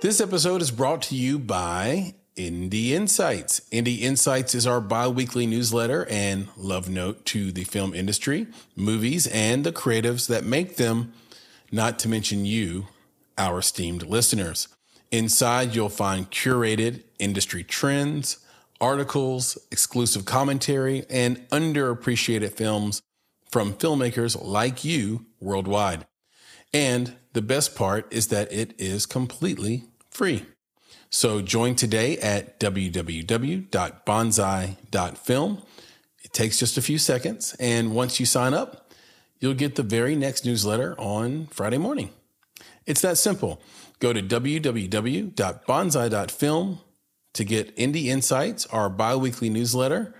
This episode is brought to you by Indie Insights. Indie Insights is our bi weekly newsletter and love note to the film industry, movies, and the creatives that make them, not to mention you, our esteemed listeners. Inside, you'll find curated industry trends, articles, exclusive commentary, and underappreciated films from filmmakers like you worldwide. And the best part is that it is completely free. So join today at www.bonsai.film. It takes just a few seconds. And once you sign up, you'll get the very next newsletter on Friday morning. It's that simple. Go to www.bonsai.film to get Indie Insights, our bi weekly newsletter,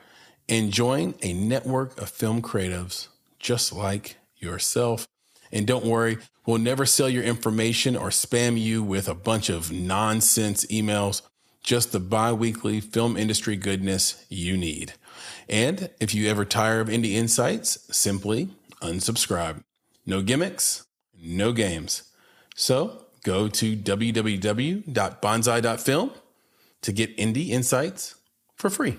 and join a network of film creatives just like yourself. And don't worry, we'll never sell your information or spam you with a bunch of nonsense emails, just the bi weekly film industry goodness you need. And if you ever tire of Indie Insights, simply unsubscribe. No gimmicks, no games. So go to www.bonsai.film to get Indie Insights for free.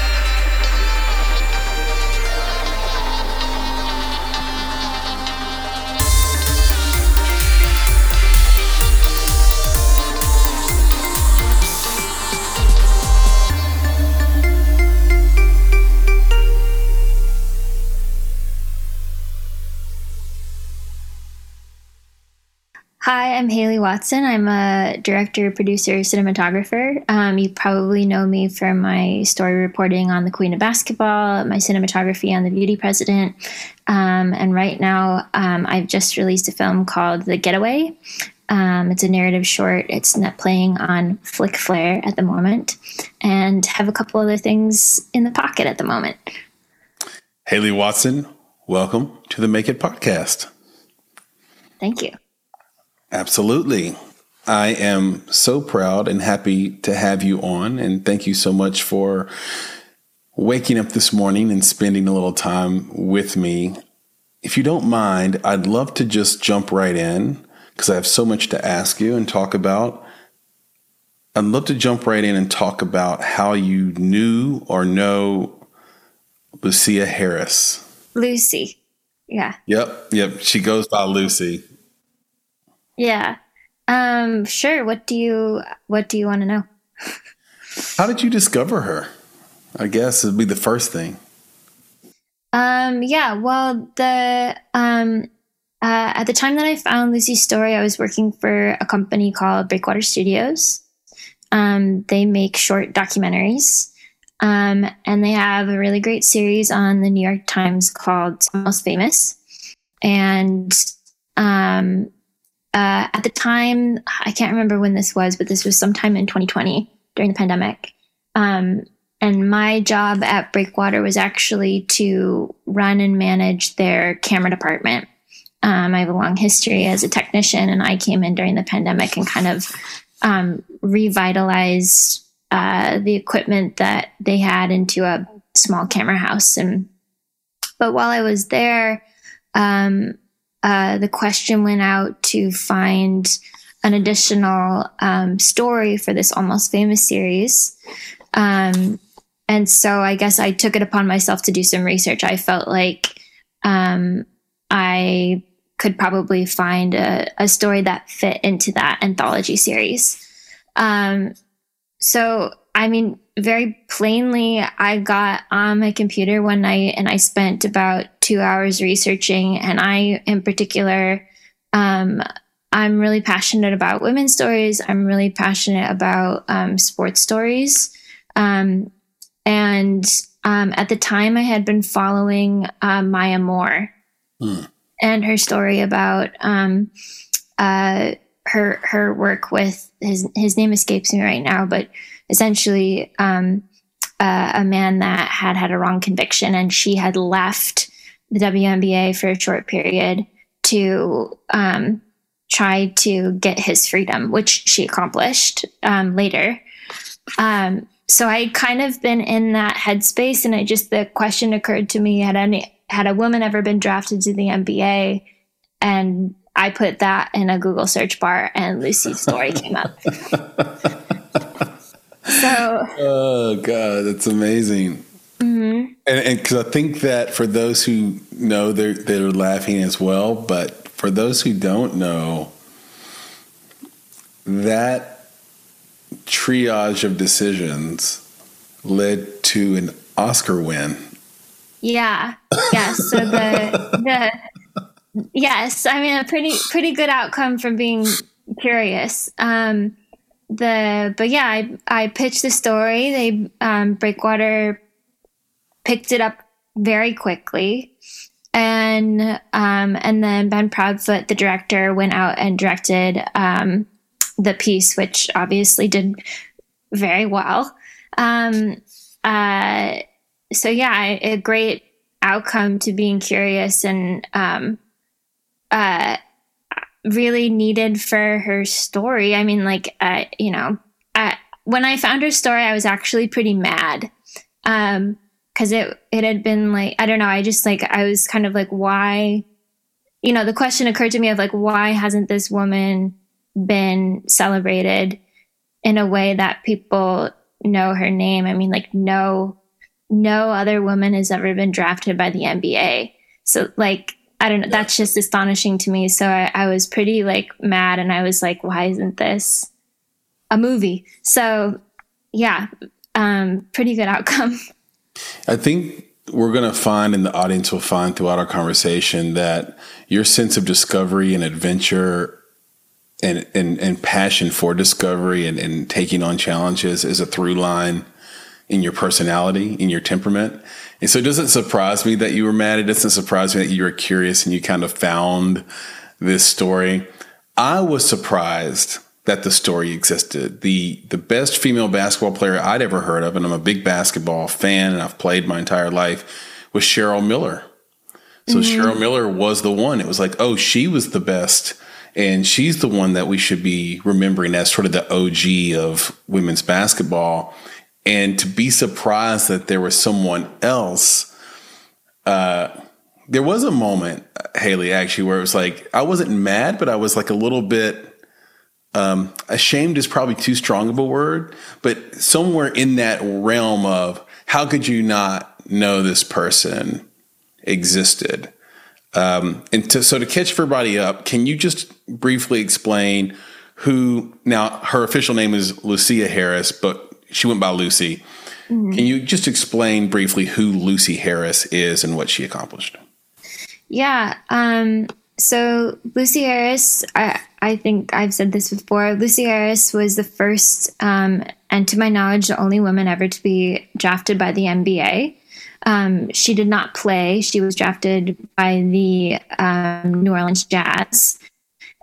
Hi, I'm Haley Watson. I'm a director, producer, cinematographer. Um, you probably know me from my story reporting on the Queen of Basketball, my cinematography on The Beauty President. Um, and right now, um, I've just released a film called The Getaway. Um, it's a narrative short. It's not playing on FlickFair at the moment, and have a couple other things in the pocket at the moment. Haley Watson, welcome to the Make It podcast. Thank you. Absolutely. I am so proud and happy to have you on. And thank you so much for waking up this morning and spending a little time with me. If you don't mind, I'd love to just jump right in because I have so much to ask you and talk about. I'd love to jump right in and talk about how you knew or know Lusia Harris. Lucy. Yeah. Yep. Yep. She goes by Lucy. Yeah. Um, sure. What do you what do you want to know? How did you discover her? I guess it'd be the first thing. Um, yeah, well, the um uh, at the time that I found Lucy's story, I was working for a company called Breakwater Studios. Um, they make short documentaries. Um, and they have a really great series on the New York Times called Almost Famous. And um, uh, at the time, I can't remember when this was, but this was sometime in 2020 during the pandemic. Um, and my job at Breakwater was actually to run and manage their camera department. Um, I have a long history as a technician, and I came in during the pandemic and kind of um, revitalized uh, the equipment that they had into a small camera house. And but while I was there, um, uh, the question went out to find an additional um, story for this almost famous series. Um, and so I guess I took it upon myself to do some research. I felt like um, I could probably find a, a, story that fit into that anthology series. Um, so, I mean, very plainly, I got on my computer one night and I spent about two hours researching. And I, in particular, um, I'm really passionate about women's stories. I'm really passionate about um, sports stories. Um, and um, at the time, I had been following uh, Maya Moore hmm. and her story about um, uh, her her work with his his name escapes me right now, but essentially um, uh, a man that had had a wrong conviction, and she had left the WNBA for a short period to um, try to get his freedom, which she accomplished um, later. Um, so I kind of been in that headspace, and I just the question occurred to me: had any had a woman ever been drafted to the NBA? And I put that in a Google search bar, and Lucy's story came up. So, oh god, that's amazing. Mm-hmm. And because I think that for those who know, they're they're laughing as well. But for those who don't know, that triage of decisions led to an Oscar win. Yeah. Yes. So the the yes, I mean a pretty pretty good outcome from being curious. Um, the but yeah, I I pitched the story. They um, Breakwater picked it up very quickly, and um, and then Ben Proudfoot, the director, went out and directed um, the piece, which obviously did very well. Um, uh, so yeah, a great outcome to being curious and um, uh, really needed for her story. I mean, like, uh, you know, uh, when I found her story, I was actually pretty mad. Um, cause it, it had been like, I don't know. I just like, I was kind of like, why, you know, the question occurred to me of like, why hasn't this woman been celebrated in a way that people know her name? I mean, like, no, no other woman has ever been drafted by the NBA. So like, I don't know. Yeah. That's just astonishing to me. So I, I was pretty like mad and I was like, why isn't this a movie? So yeah, um, pretty good outcome. I think we're going to find, and the audience will find throughout our conversation, that your sense of discovery and adventure and, and, and passion for discovery and, and taking on challenges is a through line in your personality, in your temperament. And so it doesn't surprise me that you were mad. It doesn't surprise me that you were curious and you kind of found this story. I was surprised that the story existed. The the best female basketball player I'd ever heard of, and I'm a big basketball fan and I've played my entire life, was Cheryl Miller. So mm-hmm. Cheryl Miller was the one. It was like, oh, she was the best. And she's the one that we should be remembering as sort of the OG of women's basketball and to be surprised that there was someone else. Uh, there was a moment, Haley, actually, where it was like I wasn't mad, but I was like a little bit um, ashamed is probably too strong of a word, but somewhere in that realm of how could you not know this person existed? Um, and to, so to catch everybody up, can you just briefly explain who now her official name is Lusia Harris, but she went by Lucy. Mm-hmm. Can you just explain briefly who Lucy Harris is and what she accomplished? Yeah. Um, so Lucy Harris, I, I think I've said this before. Lucy Harris was the first, um, and to my knowledge, the only woman ever to be drafted by the NBA. Um, she did not play. She was drafted by the um, New Orleans Jazz,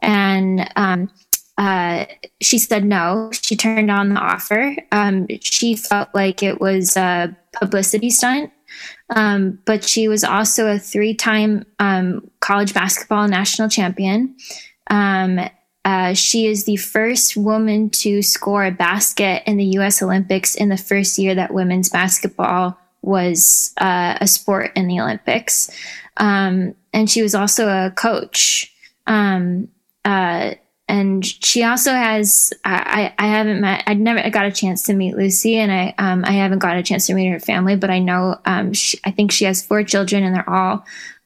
and um, uh, she said no. She turned on the offer. Um, she felt like it was a publicity stunt. Um, but she was also a three time um, college basketball national champion. Um, uh, she is the first woman to score a basket in the U.S. Olympics in the first year that women's basketball was uh, a sport in the Olympics. Um, and she was also a coach. Um, uh, and she also has I, I haven't met I'd never got a chance to meet Lucy and I um, I haven't got a chance to meet her family but I know um, she, I think she has four children and they're all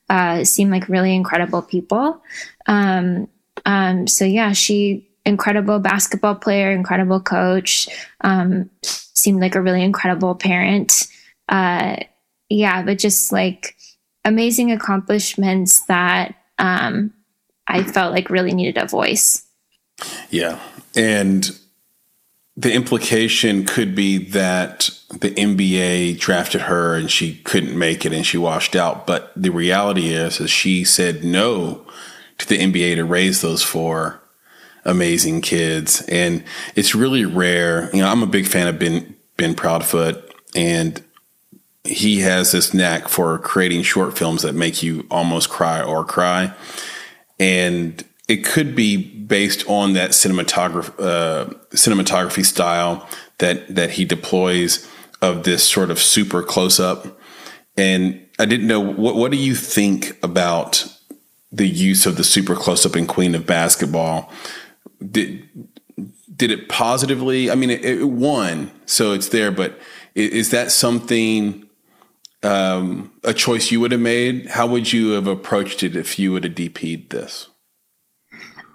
uh, seem like really incredible people. Um, um so yeah she incredible basketball player incredible coach um, seemed like a really incredible parent. Uh, yeah but just like amazing accomplishments that um, I felt like really needed a voice yeah. And the implication could be that the NBA drafted her and she couldn't make it and she washed out. But the reality is, is she said no to the NBA to raise those four amazing kids. And it's really rare. You know, I'm a big fan of Ben Ben Proudfoot. and he has this knack for creating short films that make you almost cry or cry. And it could be based on that cinematography uh, cinematography style that that he deploys of this sort of super close up. And I didn't know what what do you think about the use of the super close up in Queen of Basketball? Did did it positively? I mean, it, it won, so it's there. But is that something um, a choice you would have made? How would you have approached it if you would have DP'd this?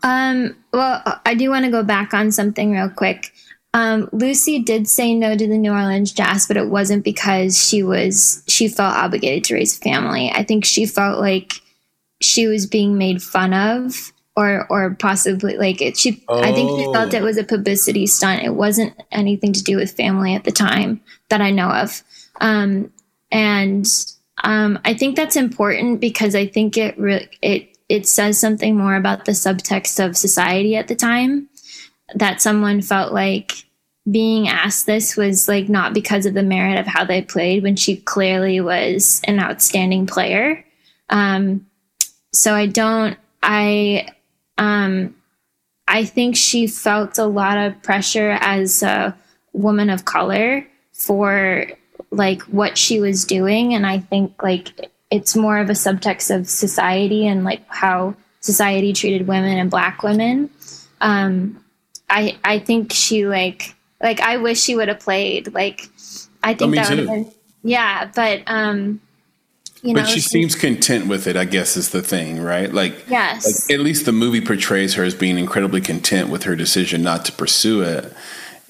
Um, well, I do want to go back on something real quick. Um, Lucy did say no to the New Orleans Jazz, but it wasn't because she was she felt obligated to raise a family. I think she felt like she was being made fun of, or or possibly like it. She oh. I think she felt it was a publicity stunt. It wasn't anything to do with family at the time that I know of. Um, and um, I think that's important because I think it re- it it says something more about the subtext of society at the time that someone felt like being asked this was like not because of the merit of how they played when she clearly was an outstanding player. Um, so I don't I um, I think she felt a lot of pressure as a woman of color for like what she was doing and i think like it's more of a subtext of society and like how society treated women and black women um i i think she like like i wish she would have played like i think oh, that would have been yeah but um you know, but she, she seems content with it, I guess, is the thing, right? Like, yes. Like, at least the movie portrays her as being incredibly content with her decision not to pursue it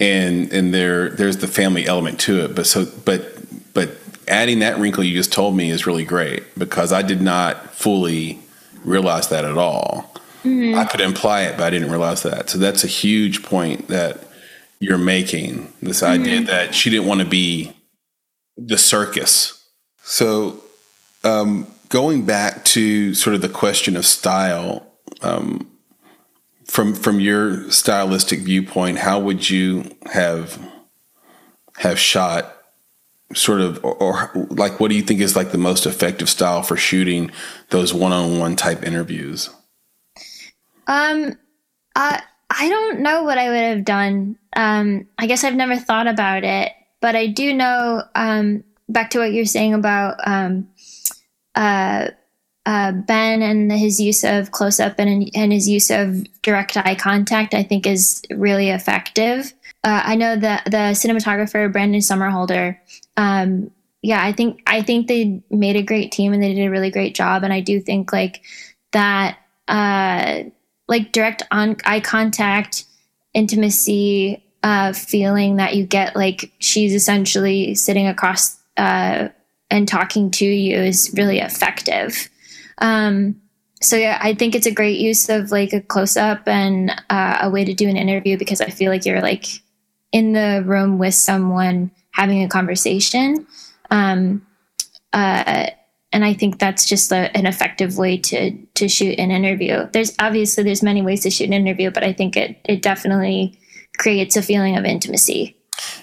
and and there there's the family element to it. But so but but adding that wrinkle you just told me is really great because I did not fully realize that at all. Mm-hmm. I could imply it, but I didn't realize that. So that's a huge point that you're making. This mm-hmm. idea that she didn't want to be the circus. So um, going back to sort of the question of style, um, from from your stylistic viewpoint, how would you have have shot sort of or, or, like what do you think is like the most effective style for shooting those one-on-one type interviews? Um I I don't know what I would have done. Um I guess I've never thought about it, but I do know um back to what you're saying about um uh uh, Ben and his use of close up and, and his use of direct eye contact, I think, is really effective. Uh, I know that the cinematographer Brandon Somerhalder, um, yeah, I think I think they made a great team and they did a really great job. And I do think like that, uh, like direct on eye contact, intimacy, uh, feeling that you get like she's essentially sitting across uh, and talking to you is really effective. Um, so yeah, I think it's a great use of like a close up and uh, a way to do an interview because I feel like you're like in the room with someone having a conversation. Um, uh, and I think that's just a, an effective way to to shoot an interview. There's obviously there's many ways to shoot an interview, but I think it it definitely creates a feeling of intimacy.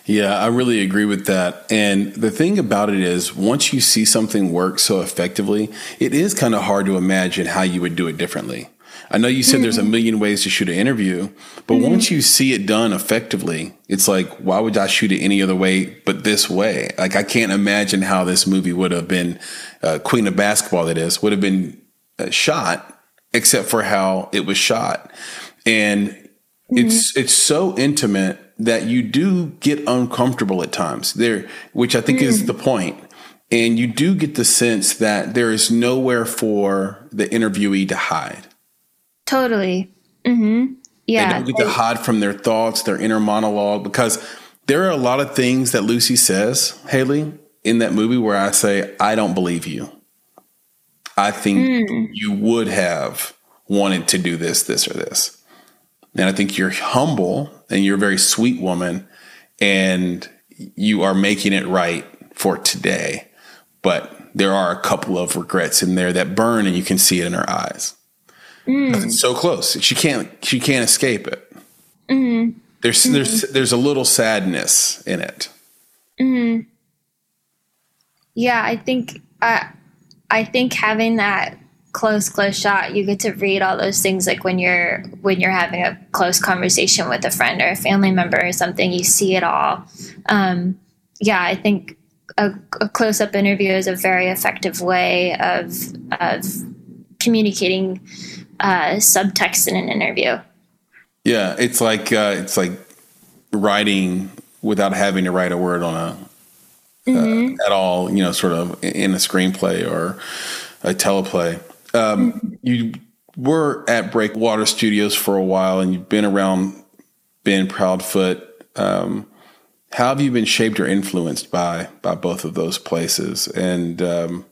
Yeah, I really agree with that. And the thing about it is, once you see something work so effectively, it is kind of hard to imagine how you would do it differently. I know you said mm-hmm. there's a mm-hmm. million ways to shoot an interview, but mm-hmm. once you see it done effectively, it's like, why would I shoot it any other way but this way? Like, I can't imagine how this movie would have been, uh, Queen of Basketball, that is, would have been uh, shot, except for how it was shot. And mm-hmm. it's, it's so intimate that you do get uncomfortable at times there, which I think mm. is the point. And you do get the sense that there is nowhere for the interviewee to hide. Totally. Mm-hmm. Yeah. They don't get to hide from their thoughts, their inner monologue, because there are a lot of things that Lucy says, Haley, in that movie where I say, I don't believe you. I think mm. you would have wanted to do this, this, or this. And I think you're humble and you're a very sweet woman and you are making it right for today. But there are a couple of regrets in there that burn and you can see it in her eyes. Mm. It's so close. She can't she can't escape it. Mm. There's mm-hmm. there's there's a little sadness in it. Mm. Yeah, I think uh, I think having that close close shot you get to read all those things like when you're when you're having a close conversation with a friend or a family member or something you see it all um, yeah i think a, a close-up interview is a very effective way of of communicating uh, subtext in an interview yeah it's like uh, it's like writing without having to write a word on a mm-hmm. uh, at all you know sort of in a screenplay or a teleplay um, you were at Breakwater Studios for a while, and you've been around Ben Proudfoot. Um, how have you been shaped or influenced by by both of those places, and um,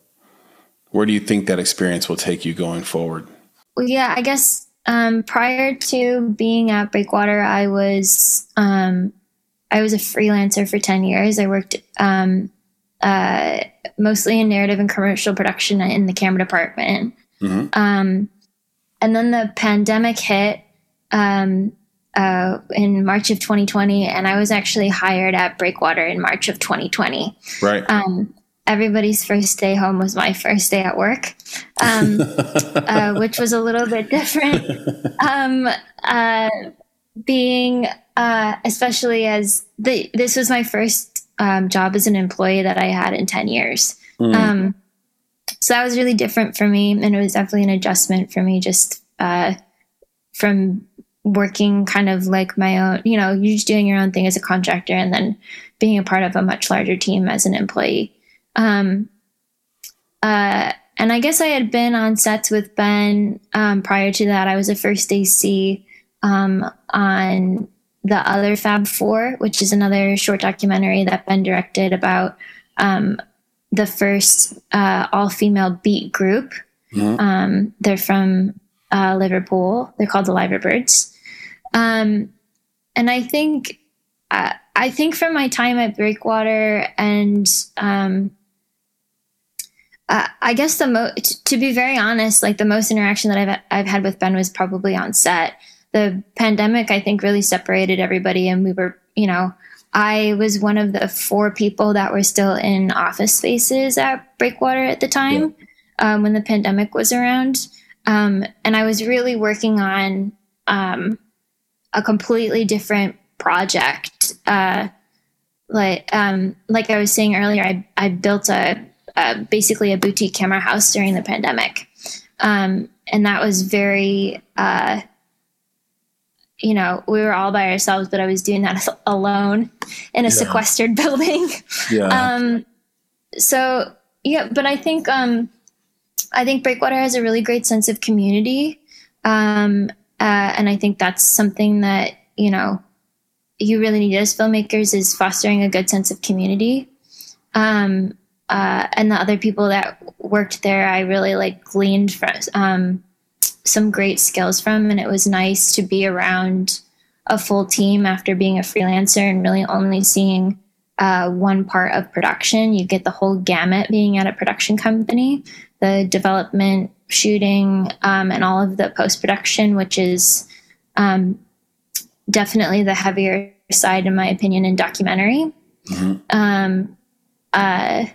where do you think that experience will take you going forward? Well, yeah, I guess um, prior to being at Breakwater, I was um, I was a freelancer for ten years. I worked um, uh, mostly in narrative and commercial production in the camera department. Mm-hmm. Um, and then the pandemic hit um, uh, in March of 2020, and I was actually hired at Breakwater in March of 2020. Right. Um, everybody's first day home was my first day at work, um, uh, which was a little bit different. Um, uh, being, uh, especially as the, this was my first um, job as an employee that I had in 10 years. Mm so that was really different for me and it was definitely an adjustment for me just uh, from working kind of like my own you know you're just doing your own thing as a contractor and then being a part of a much larger team as an employee um, uh, and i guess i had been on sets with ben um, prior to that i was a first ac um, on the other fab four which is another short documentary that ben directed about um, the first uh, all female beat group. Mm-hmm. Um, they're from uh, Liverpool. They're called the Liverbirds. Um, and I think uh, I think from my time at Breakwater and um, uh, I guess the most to be very honest, like the most interaction that I've I've had with Ben was probably on set. The pandemic, I think, really separated everybody, and we were, you know, I was one of the four people that were still in office spaces at Breakwater at the time yeah. um, when the pandemic was around. Um, and I was really working on um, a completely different project. Uh, like um, like I was saying earlier, I, I built a, a, basically a boutique camera house during the pandemic, um, and that was very uh, you know, we were all by ourselves, but I was doing that alone in a yeah. sequestered building. Yeah. Um, so yeah, but I think, um, I think Breakwater has a really great sense of community. Um, uh, and I think that's something that, you know, you really need as filmmakers is fostering a good sense of community. Um, uh, and the other people that worked there, I really like gleaned from, um, some great skills from. And it was nice to be around a full team after being a freelancer and really only seeing uh, one part of production. You get the whole gamut being at a production company the development, shooting, um, and all of the post production, which is um, definitely the heavier side, in my opinion, in documentary. Mm-hmm. Um, uh,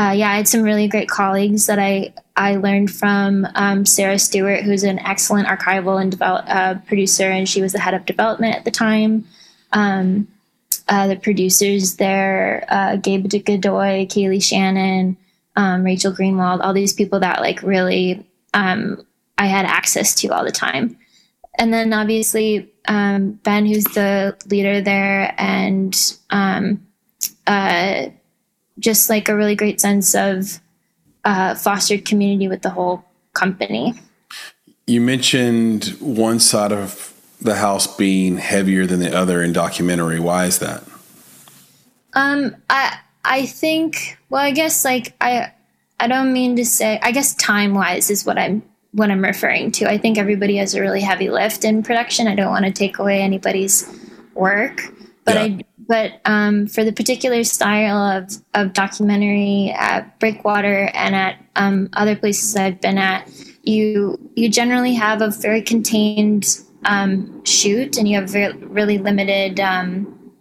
uh, yeah, I had some really great colleagues that I I learned from um, Sarah Stewart, who's an excellent archival and develop, uh, producer, and she was the head of development at the time. Um, uh, the producers there, uh, Gabe Godoy, Kaylee Shannon, um, Rachel Greenwald, all these people that like really um, I had access to all the time. And then obviously um, Ben, who's the leader there, and um, uh, just like a really great sense of uh, fostered community with the whole company. You mentioned one side of the house being heavier than the other in documentary. Why is that? Um, I I think well, I guess like I I don't mean to say. I guess time wise is what I'm what I'm referring to. I think everybody has a really heavy lift in production. I don't want to take away anybody's work, but yeah. I but um, for the particular style of, of documentary at Breakwater and at um, other places I've been at, you you generally have a very contained um, shoot, and you have very, really limited um,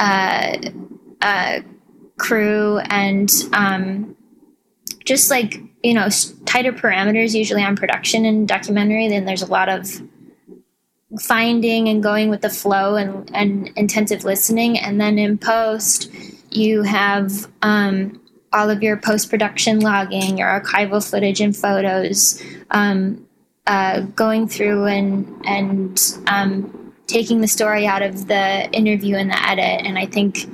uh, uh, crew and um, just like you know tighter parameters usually on production and documentary then there's a lot of finding and going with the flow and, and intensive listening. And then in post you have um, all of your post-production logging your archival footage and photos um, uh, going through and and um, taking the story out of the interview and the edit. And i think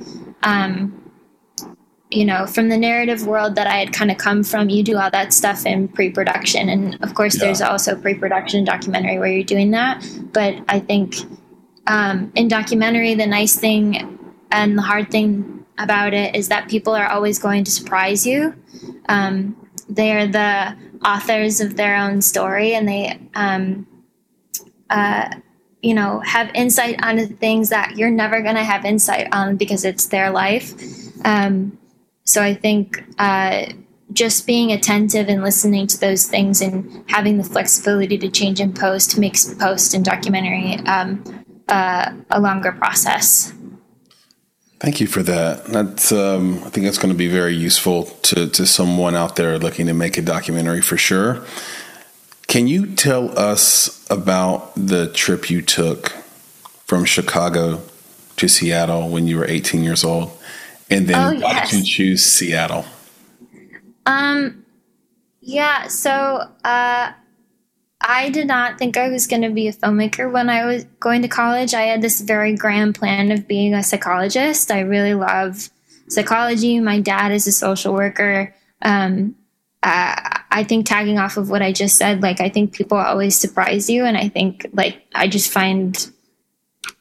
um, you know, from the narrative world that I had kind of come from, you do all that stuff in pre production. And of course, yeah. there's also pre production documentary where you're doing that. But I think um, in documentary, the nice thing and the hard thing about it is that people are always going to surprise you. Um, they are the authors of their own story and they, um, uh, you know, have insight onto things that you're never going to have insight on because it's their life. Um, so I think uh, just being attentive and listening to those things and having the flexibility to change in post makes post and documentary um, uh, a longer process. Thank you for that. That's um, I think that's going to be very useful to to someone out there looking to make a documentary for sure. Can you tell us about the trip you took from Chicago to Seattle when you were 18 years old? And then oh, why yes. did you choose Seattle? Um, yeah, so uh, I did not think I was going to be a filmmaker when I was going to college. I had this very grand plan of being a psychologist. I really love psychology. My dad is a social worker. Um, uh, I think tagging off of what I just said, like I think people always surprise you, and I think like I just find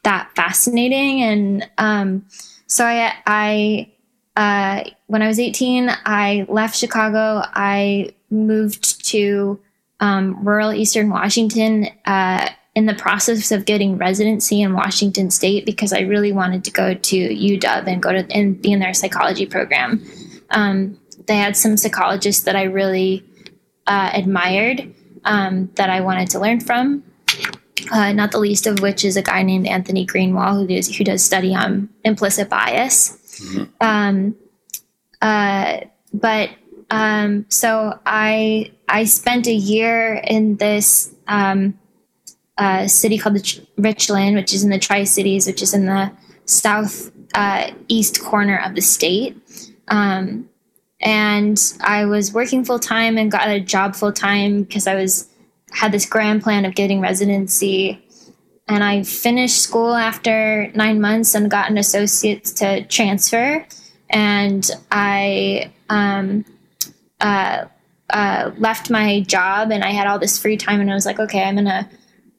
that fascinating. And um, so I, I uh, when I was 18, I left Chicago. I moved to um, rural Eastern Washington uh, in the process of getting residency in Washington State because I really wanted to go to UW and go to and be in their psychology program. Um, they had some psychologists that I really uh, admired um, that I wanted to learn from uh, not the least of which is a guy named Anthony Greenwald who does who does study on implicit bias. Mm-hmm. Um, uh, but um, so I I spent a year in this um, uh, city called the Richland, which is in the Tri Cities, which is in the south uh, east corner of the state. Um, and I was working full time and got a job full time because I was had this grand plan of getting residency. And I finished school after nine months and got an associate's to transfer. And I um, uh, uh, left my job and I had all this free time. And I was like, okay, I'm going to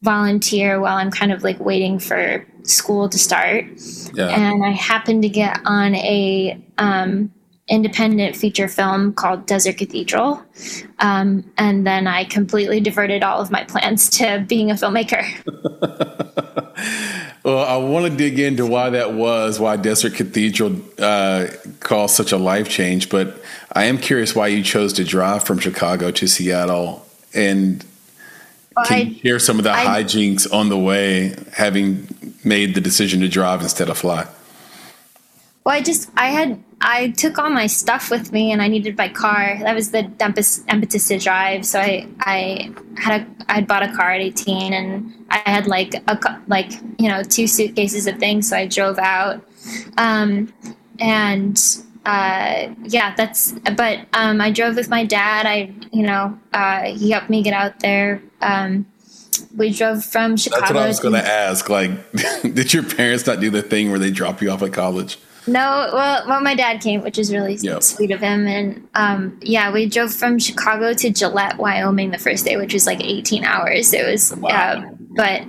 volunteer while I'm kind of like waiting for school to start. Yeah. And I happened to get on a um, independent feature film called Desert Cathedral. Um, and then I completely diverted all of my plans to being a filmmaker. well, I want to dig into why that was, why Desert Cathedral uh, caused such a life change. But I am curious why you chose to drive from Chicago to Seattle. And can I, you share some of the I, hijinks on the way, having made the decision to drive instead of fly? Well, I just I had I took all my stuff with me, and I needed my car. That was the impetus to drive. So I I had a I had bought a car at eighteen, and I had like a like you know two suitcases of things. So I drove out, um, and uh, yeah, that's. But um, I drove with my dad. I you know uh, he helped me get out there. Um, we drove from Chicago. That's what I was going to ask. Like, did your parents not do the thing where they drop you off at college? No, well, well, my dad came, which is really yep. sweet of him, and um, yeah, we drove from Chicago to Gillette, Wyoming, the first day, which was like 18 hours. It was, wow. uh, but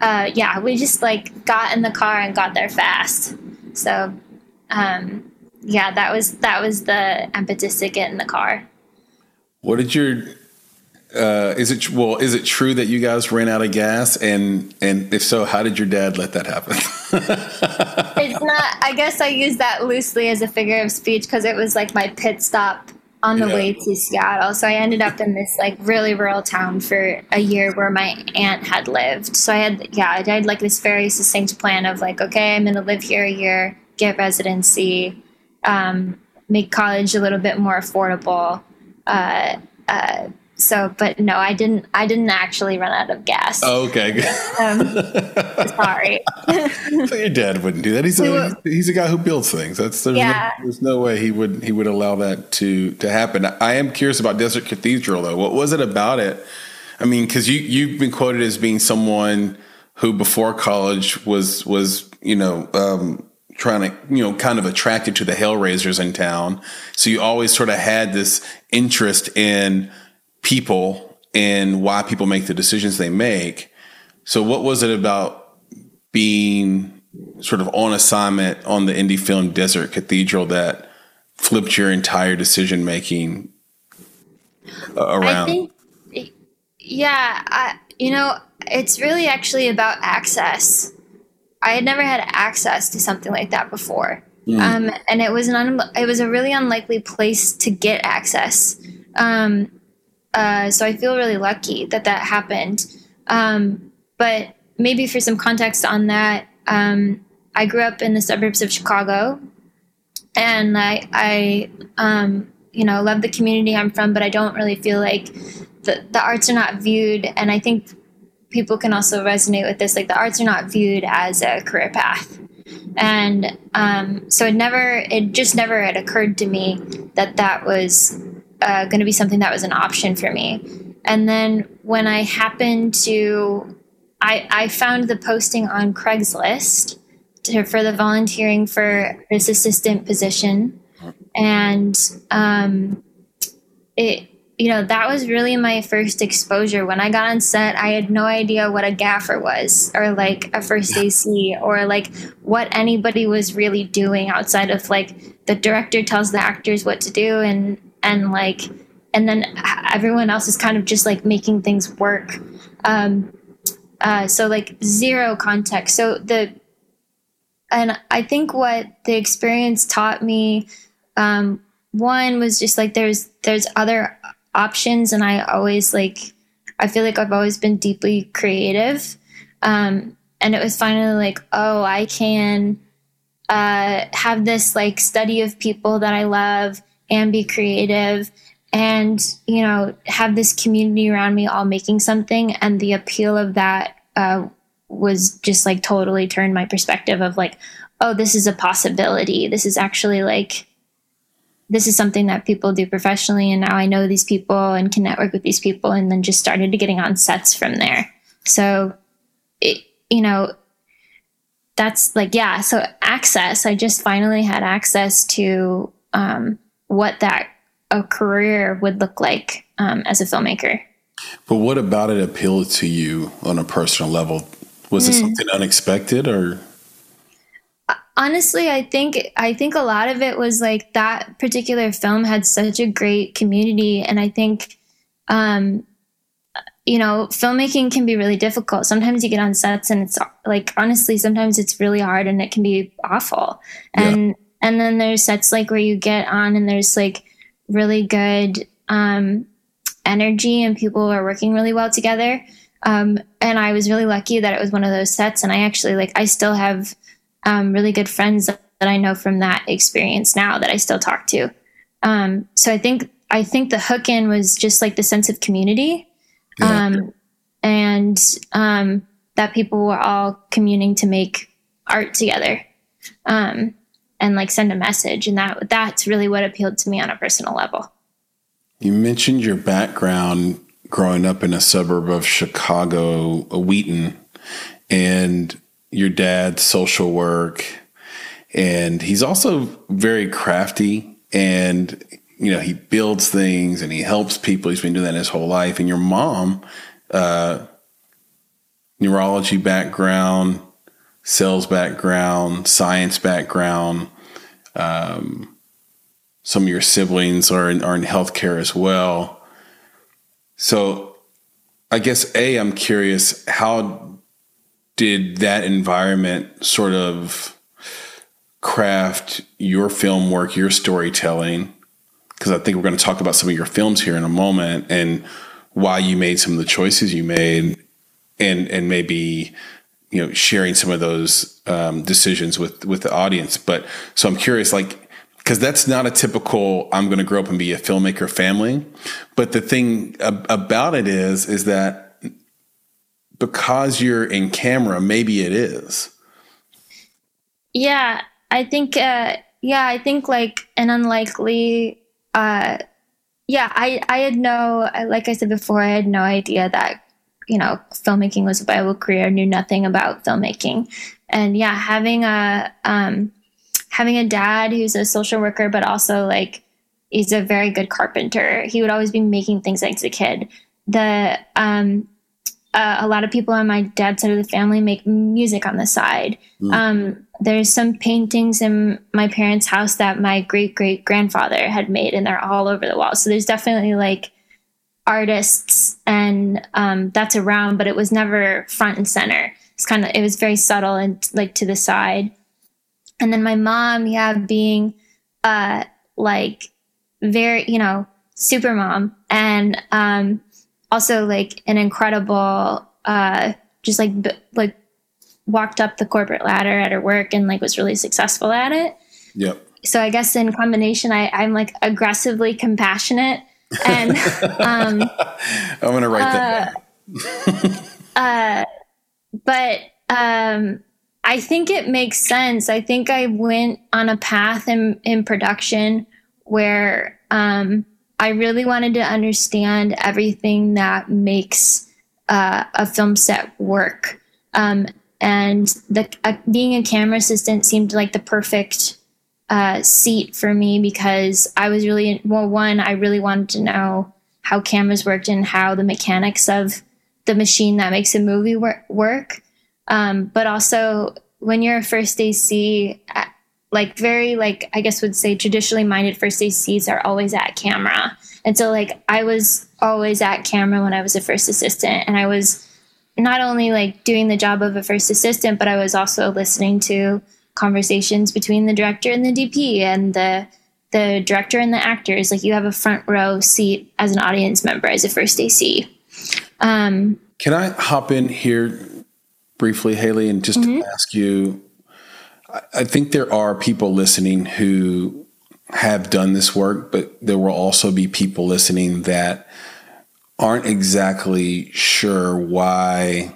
uh, yeah, we just like got in the car and got there fast. So, um, yeah, that was that was the impetus to get in the car. What did your uh, is it well? Is it true that you guys ran out of gas? And and if so, how did your dad let that happen? it's not. I guess I use that loosely as a figure of speech because it was like my pit stop on the yeah. way to Seattle. So I ended up in this like really rural town for a year where my aunt had lived. So I had yeah, I had like this very succinct plan of like, okay, I'm gonna live here a year, get residency, um, make college a little bit more affordable. Uh, uh, so, but no, I didn't. I didn't actually run out of gas. Oh, okay. Um, sorry. so your dad wouldn't do that. He's a, he's a guy who builds things. That's there's, Yeah. no, there's no way he would he would allow that to to happen. I am curious about Desert Cathedral though. What was it about it? I mean, because you you've been quoted as being someone who before college was was you know um, trying to you know kind of attracted to the Hellraisers in town. So you always sort of had this interest in people and why people make the decisions they make. So what was it about being sort of on assignment on the indie film Desert Cathedral that flipped your entire decision making around? I think, yeah, I, you know, it's really actually about access. I had never had access to something like that before, um, and it was an un- it was a really unlikely place to get access. Um, uh, so I feel really lucky that that happened. Um, but maybe for some context on that, um, I grew up in the suburbs of Chicago, and I, I um, you know, love the community I'm from, but I don't really feel like the, the arts are not viewed, and I think people can also resonate with this. Like the arts are not viewed as a career path, and um, so it never, it just never had occurred to me that that was uh, going to be something that was an option for me. And then when I happened to, I, I found the posting on Craigslist to, for the volunteering for this assistant position, and um, it you know that was really my first exposure. When i got on set i had no idea what a gaffer was or like a first ac or like what anybody was really doing outside of like the director tells the actors what to do and and like and then everyone else is kind of just like making things work. Um uh so like zero context. So the and i think what the experience taught me um one was just like there's there's other options and i always like i feel like i've always been deeply creative. Um and it was finally like oh i can uh have this like study of people that i love and be creative and you know have this community around me all making something. And the appeal of that uh was just like totally turned my perspective of like oh this is a possibility. This is actually like this is something that people do professionally. And now i know these people and can network with these people and then just started to getting on sets from there. So it, you know that's like yeah. So access. I just finally had access to um, what that a career would look like um, as a filmmaker. But what about it appealed to you on a personal level? Was it something unexpected or? honestly i think i think a lot of it was like that particular film had such a great community and i think um you know filmmaking can be really difficult. Sometimes you get on sets and it's like honestly sometimes it's really hard and it can be awful. And and then there's sets like where you get on and there's like really good um energy and people are working really well together um and i was really lucky that it was one of those sets and i actually like i still have um, really good friends that, that I know from that experience now that I still talk to. Um, so I think I think the hook in was just like the sense of community, Yeah. um, and um, that people were all communing to make art together, um, and like send a message, and that that's really what appealed to me on a personal level. You mentioned your background growing up in a suburb of Chicago, Wheaton, and your dad's social work. And he's also very crafty and, you know, he builds things and he helps people. He's been doing that his whole life. And your mom, uh, neurology background, sales background, science background. Um, some of your siblings are in, are in healthcare as well. So I guess A, I'm curious, how did that environment sort of craft your film work, your storytelling? Because I think we're going to talk about some of your films here in a moment and why you made some of the choices you made and and maybe you know sharing some of those um, decisions with with the audience. But so i'm curious like because that's not a typical i'm going to grow up and be a filmmaker family. But the thing ab- about it is is that because you're in camera maybe it is. Yeah i think uh yeah i think like an unlikely uh yeah i i had no like i said before i had no idea that you know filmmaking was a viable career knew nothing about filmmaking and yeah having a um having a dad who's a social worker, but also like he's a very good carpenter. He would always be making things like as a kid. The um, uh, a lot of people on my dad's side of the family make music on the side. Mm. Um, there's some paintings in my parents' house that my great great grandfather had made, and they're all over the wall. So there's definitely like artists, and um, that's around, but it was never front and center. It's kind of it was very subtle and like to the side. And then my mom yeah being uh like very you know super mom and um also like an incredible uh just like b- like walked up the corporate ladder at her work and like was really successful at it. Yep. So i guess in combination i i'm like aggressively compassionate and um i'm gonna write uh, that down uh but um I think it makes sense. I think I went on a path in, in production where um, I really wanted to understand everything that makes uh, a film set work. Um, and the uh, being a camera assistant seemed like the perfect uh, seat for me because I was really well. One, I really wanted to know how cameras worked and how the mechanics of the machine that makes a movie wor- work. Um, but also when you're a first AC, uh, like very like I guess would say traditionally minded first ACs are always at camera. And so like I was always at camera when I was a first assistant and I was not only like doing the job of a first assistant, but I was also listening to conversations between the director and the DP and the the director and the actors. Like you have a front row seat as an audience member as a first AC. Um, Can I hop in here briefly, Haley, and just mm-hmm. ask you? I think there are people listening who have done this work, but there will also be people listening that aren't exactly sure why.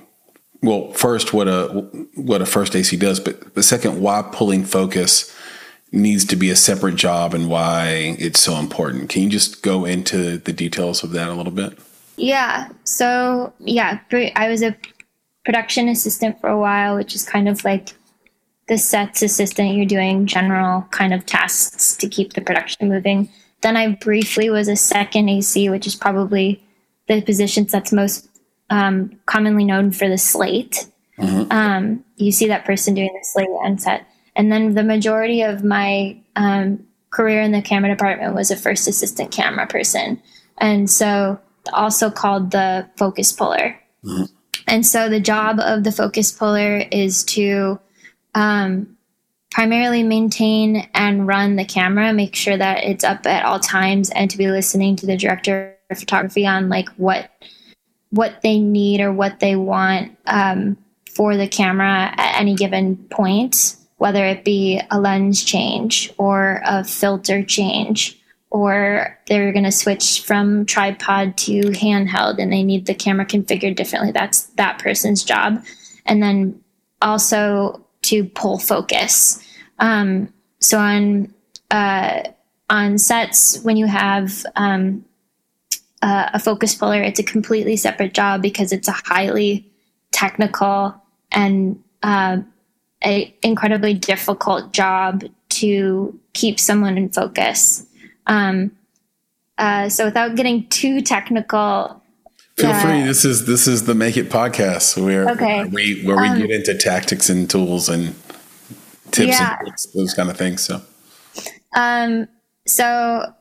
Well, first, what a what a first AC does, but the second, why pulling focus needs to be a separate job and why it's so important. Can you just go into the details of that a little bit? Yeah. So yeah, I was a production assistant for a while, which is kind of like the sets assistant. You're doing general kind of tasks to keep the production moving. Then I briefly was a second AC, which is probably the position that's most um, commonly known for the slate. Mm-hmm. Um, you see that person doing the slate and set. And then the majority of my um, career in the camera department was a first assistant camera person. And so also called the focus puller. Mm-hmm. And so the job of the focus puller is to um, primarily maintain and run the camera, make sure that it's up at all times, and to be listening to the director of photography on like what what they need or what they want um, for the camera at any given point, whether it be a lens change or a filter change or they're going to switch from tripod to handheld and they need the camera configured differently. That's that person's job. And then also to pull focus. Um, so on uh, on sets when you have um, uh, a focus puller it's a completely separate job because it's a highly technical and uh, a incredibly difficult job to keep someone in focus um, uh, so without getting too technical, feel uh, free. This is this is the Make It podcast where, okay. where we where we um, get into tactics and tools and tips yeah. and tricks, those kind of things. So, um, so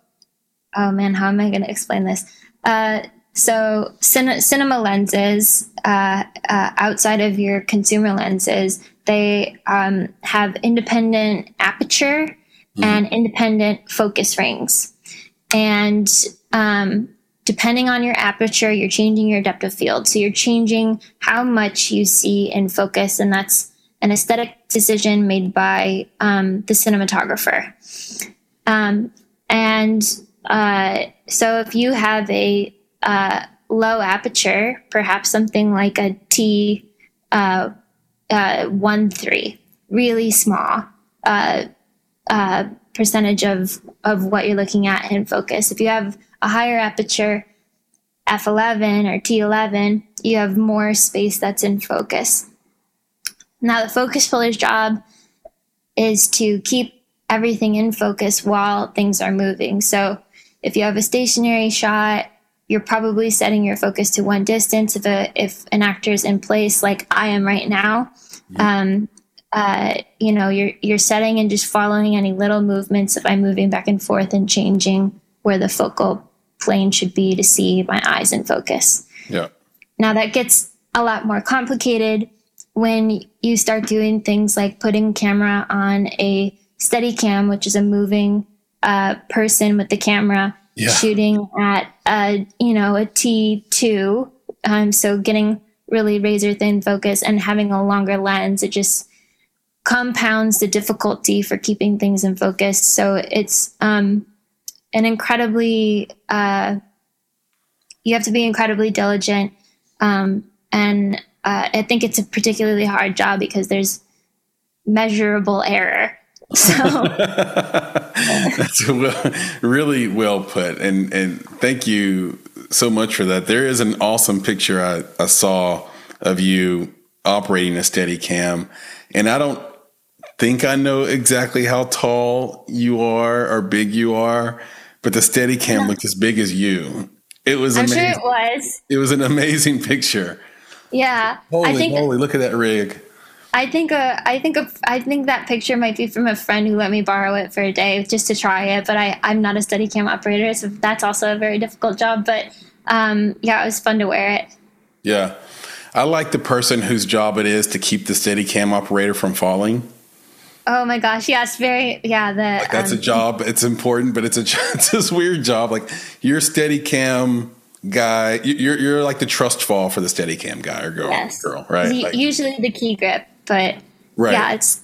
oh man, how am I going to explain this? Uh, so cin- cinema lenses uh, uh, outside of your consumer lenses, they um, have independent aperture mm-hmm. and independent focus rings. And um, depending on your aperture, you're changing your depth of field. So you're changing how much you see in focus, and that's an aesthetic decision made by um, the cinematographer. Um, and uh, so if you have a uh, low aperture, perhaps something like a T uh, uh, one three, really small uh, percentage of of what you're looking at in focus. If you have a higher aperture, f11 or t11, you have more space that's in focus. Now, the focus puller's job is to keep everything in focus while things are moving. So, if you have a stationary shot, you're probably setting your focus to one distance. If a if an actor is in place, like I am right now, um, uh, you know, you're you're setting and just following any little movements by moving back and forth and changing where the focal plane should be to see my eyes in focus. Yeah. Now that gets a lot more complicated when you start doing things like putting camera on a Steadicam, which is a moving uh, person with the camera yeah. shooting at a you know a T two. Um, so getting really razor thin focus and having a longer lens, it just compounds the difficulty for keeping things in focus. So it's um, an incredibly uh, you have to be incredibly diligent um, and uh, i think it's a particularly hard job because there's measurable error so that's well, really well put and and thank you so much for that there is an awesome picture i, I saw of you operating a Steadicam and i don't think i know exactly how tall you are or big you are but the Steadicam looked as big as you. It was I'm amazing. sure it was. It was an amazing picture. Yeah. Holy think, moly, look at that rig. I think uh, I think a, I think that picture might be from a friend who let me borrow it for a day just to try it. But I, I'm not a Steadicam operator, so that's also a very difficult job. But um, yeah, it was fun to wear it. Yeah. I like the person whose job it is to keep the Steadicam operator from falling. Oh my gosh, yes, very yeah. The like that's um, a job. It's important, but it's a it's this weird job. Like you're Steadicam guy. You're you're like the trust fall for the Steadicam guy or girl. Yes. girl, right? Like, usually the key grip, but right. yeah, it's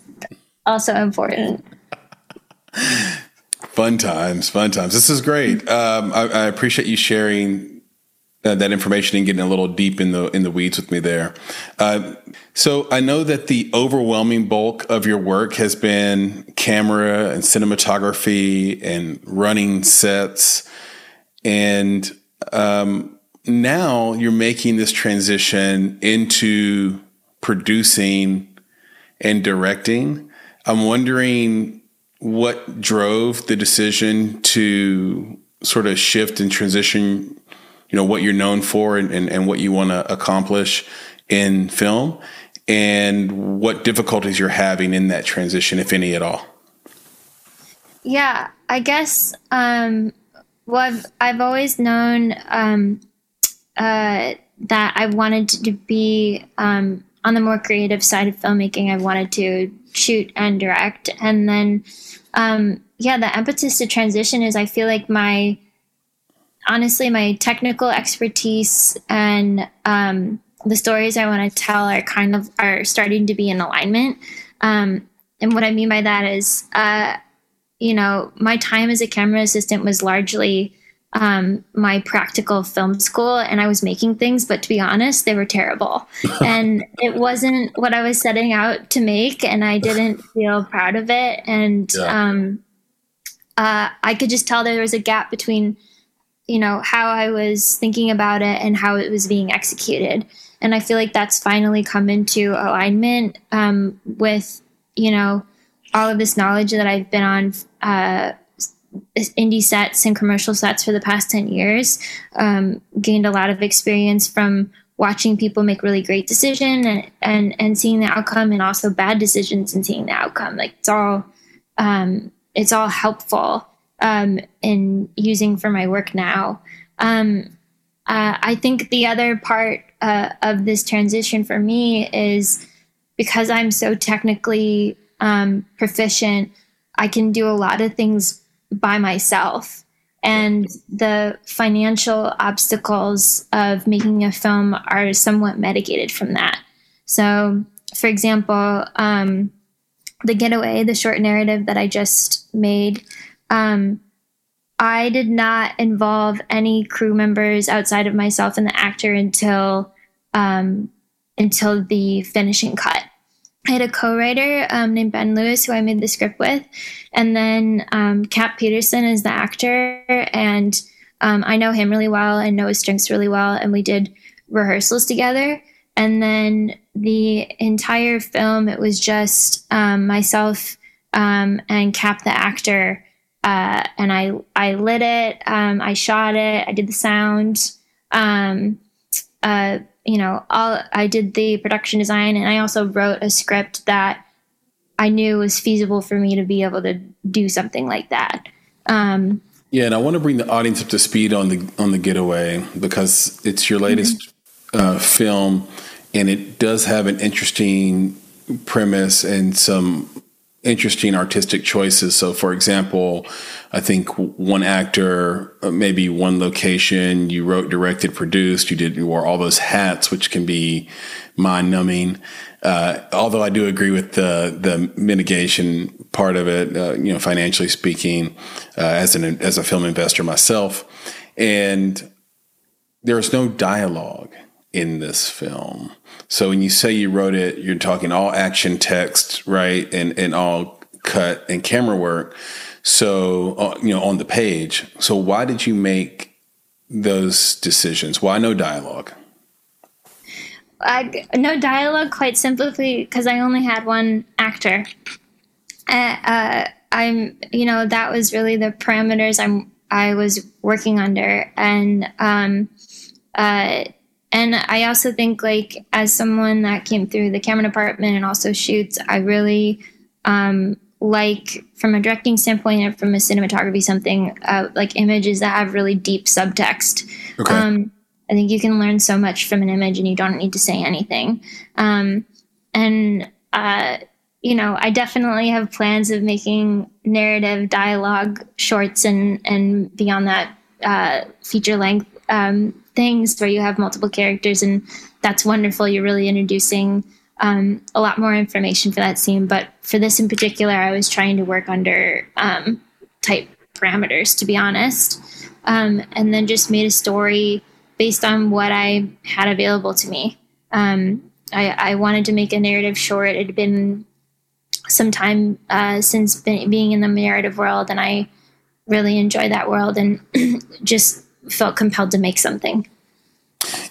also important. fun times, fun times. This is great. Um, I, I appreciate you sharing uh, that information and getting a little deep in the in the weeds with me there. Uh, so I know that the overwhelming bulk of your work has been camera and cinematography and running sets, and um, now you're making this transition into producing and directing. I'm wondering what drove the decision to sort of shift and transition you know what you're known for and, and, and what you want to accomplish in film and what difficulties you're having in that transition if any at all yeah i guess um, well i've, I've always known um, uh, that i wanted to be um, on the more creative side of filmmaking i wanted to shoot and direct and then um, yeah the impetus to transition is i feel like my honestly, my technical expertise and um, the stories I want to tell are kind of are starting to be in alignment. Um, and what I mean by that is, uh, you know, my time as a camera assistant was largely um, my practical film school, and I was making things, but to be honest, they were terrible, and it wasn't what I was setting out to make, and I didn't feel proud of it, and yeah. um, uh, I could just tell there was a gap between you know how i was thinking about it and how it was being executed. And i feel like that's finally come into alignment um, with you know all of this knowledge that i've been on uh, indie sets and commercial sets for the past 10 years um, gained a lot of experience from watching people make really great decisions and, and and seeing the outcome and also bad decisions and seeing the outcome like it's all um, it's all helpful um, in using for my work now. Um, uh, I think the other part uh, of this transition for me is because I'm so technically um, proficient, I can do a lot of things by myself. And the financial obstacles of making a film are somewhat mitigated from that. So, for example, um, The Getaway, the short narrative that I just made, um, I did not involve any crew members outside of myself and the actor until um, until the finishing cut. I had a co-writer um, named Ben Lewis who I made the script with, and then um, Cap Peterson is the actor, and um, I know him really well and know his strengths really well, and we did rehearsals together. And then the entire film, it was just um, myself um, and Cap the actor, uh, and I I lit it, um, I shot it, I did the sound. Uh, you know, all I did the production design and I also wrote a script that I knew was feasible for me to be able to do something like that. Um, yeah, and I want to bring the audience up to speed on the on the getaway because it's your latest mm-hmm. uh, film, and it does have an interesting premise and some interesting artistic choices. So, for example, I think one actor, uh, maybe one location, you wrote, directed, produced, you did, you wore all those hats, which can be mind numbing. Uh, although I do agree with the the mitigation part of it, uh, you know, financially speaking, uh, as an as a film investor myself, and there's no dialogue in this film. So when you say you wrote it, you're talking all action text, right? And, and all cut and camera work. So, uh, you know, on the page. So why did you make those decisions? Why no dialogue? I, no dialogue, quite simply because I only had one actor. Uh, uh, I'm, you know, that was really the parameters I'm I was working under, and um, uh, and I also think, like, as someone that came through the camera department and also shoots, I really um, like, from a directing standpoint and from a cinematography, something uh, like images that have really deep subtext. Okay. Um, I think you can learn so much from an image and you don't need to say anything. Um, and, uh, you know, I definitely have plans of making narrative dialogue shorts and, and beyond that uh, feature length um, things where you have multiple characters, and that's wonderful. You're really introducing um, a lot more information for that scene. But for this in particular, I was trying to work under um, type parameters, to be honest, um, and then just made a story based on what I had available to me. Um, I, I, wanted to make a narrative short. It had been some time uh, since being in the narrative world, and I really enjoy that world and just felt compelled to make something.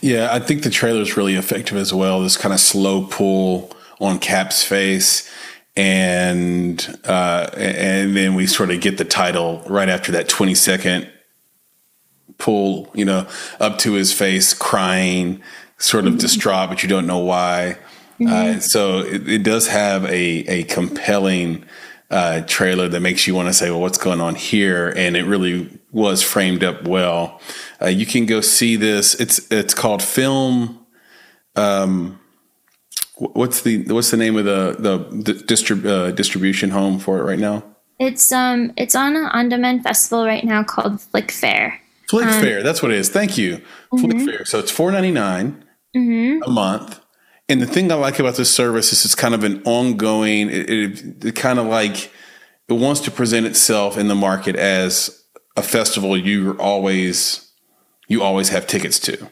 Yeah, I think the trailer is really effective as well. This kind of slow pull on Cap's face, and uh, and then we sort of get the title right after that twenty second pull, you know, up to his face, crying, sort of mm-hmm. distraught, but you don't know why. Mm-hmm. Uh, so it, it, does have a a compelling uh, trailer that makes you want to say, well, what's going on here? And it really was framed up well. Uh, you can go see this. It's it's called Film. Um, what's the what's the name of the the distrib- uh, distribution home for it right now? It's um it's on an on demand festival right now called FlickFair. Flick um, Fair, that's what it is. Thank you, mm-hmm. FlickFair. So it's four ninety nine mm-hmm. a month. And the thing I like about this service is it's kind of an ongoing, it, it, it kind of like it wants to present itself in the market as a festival you always you always have tickets to,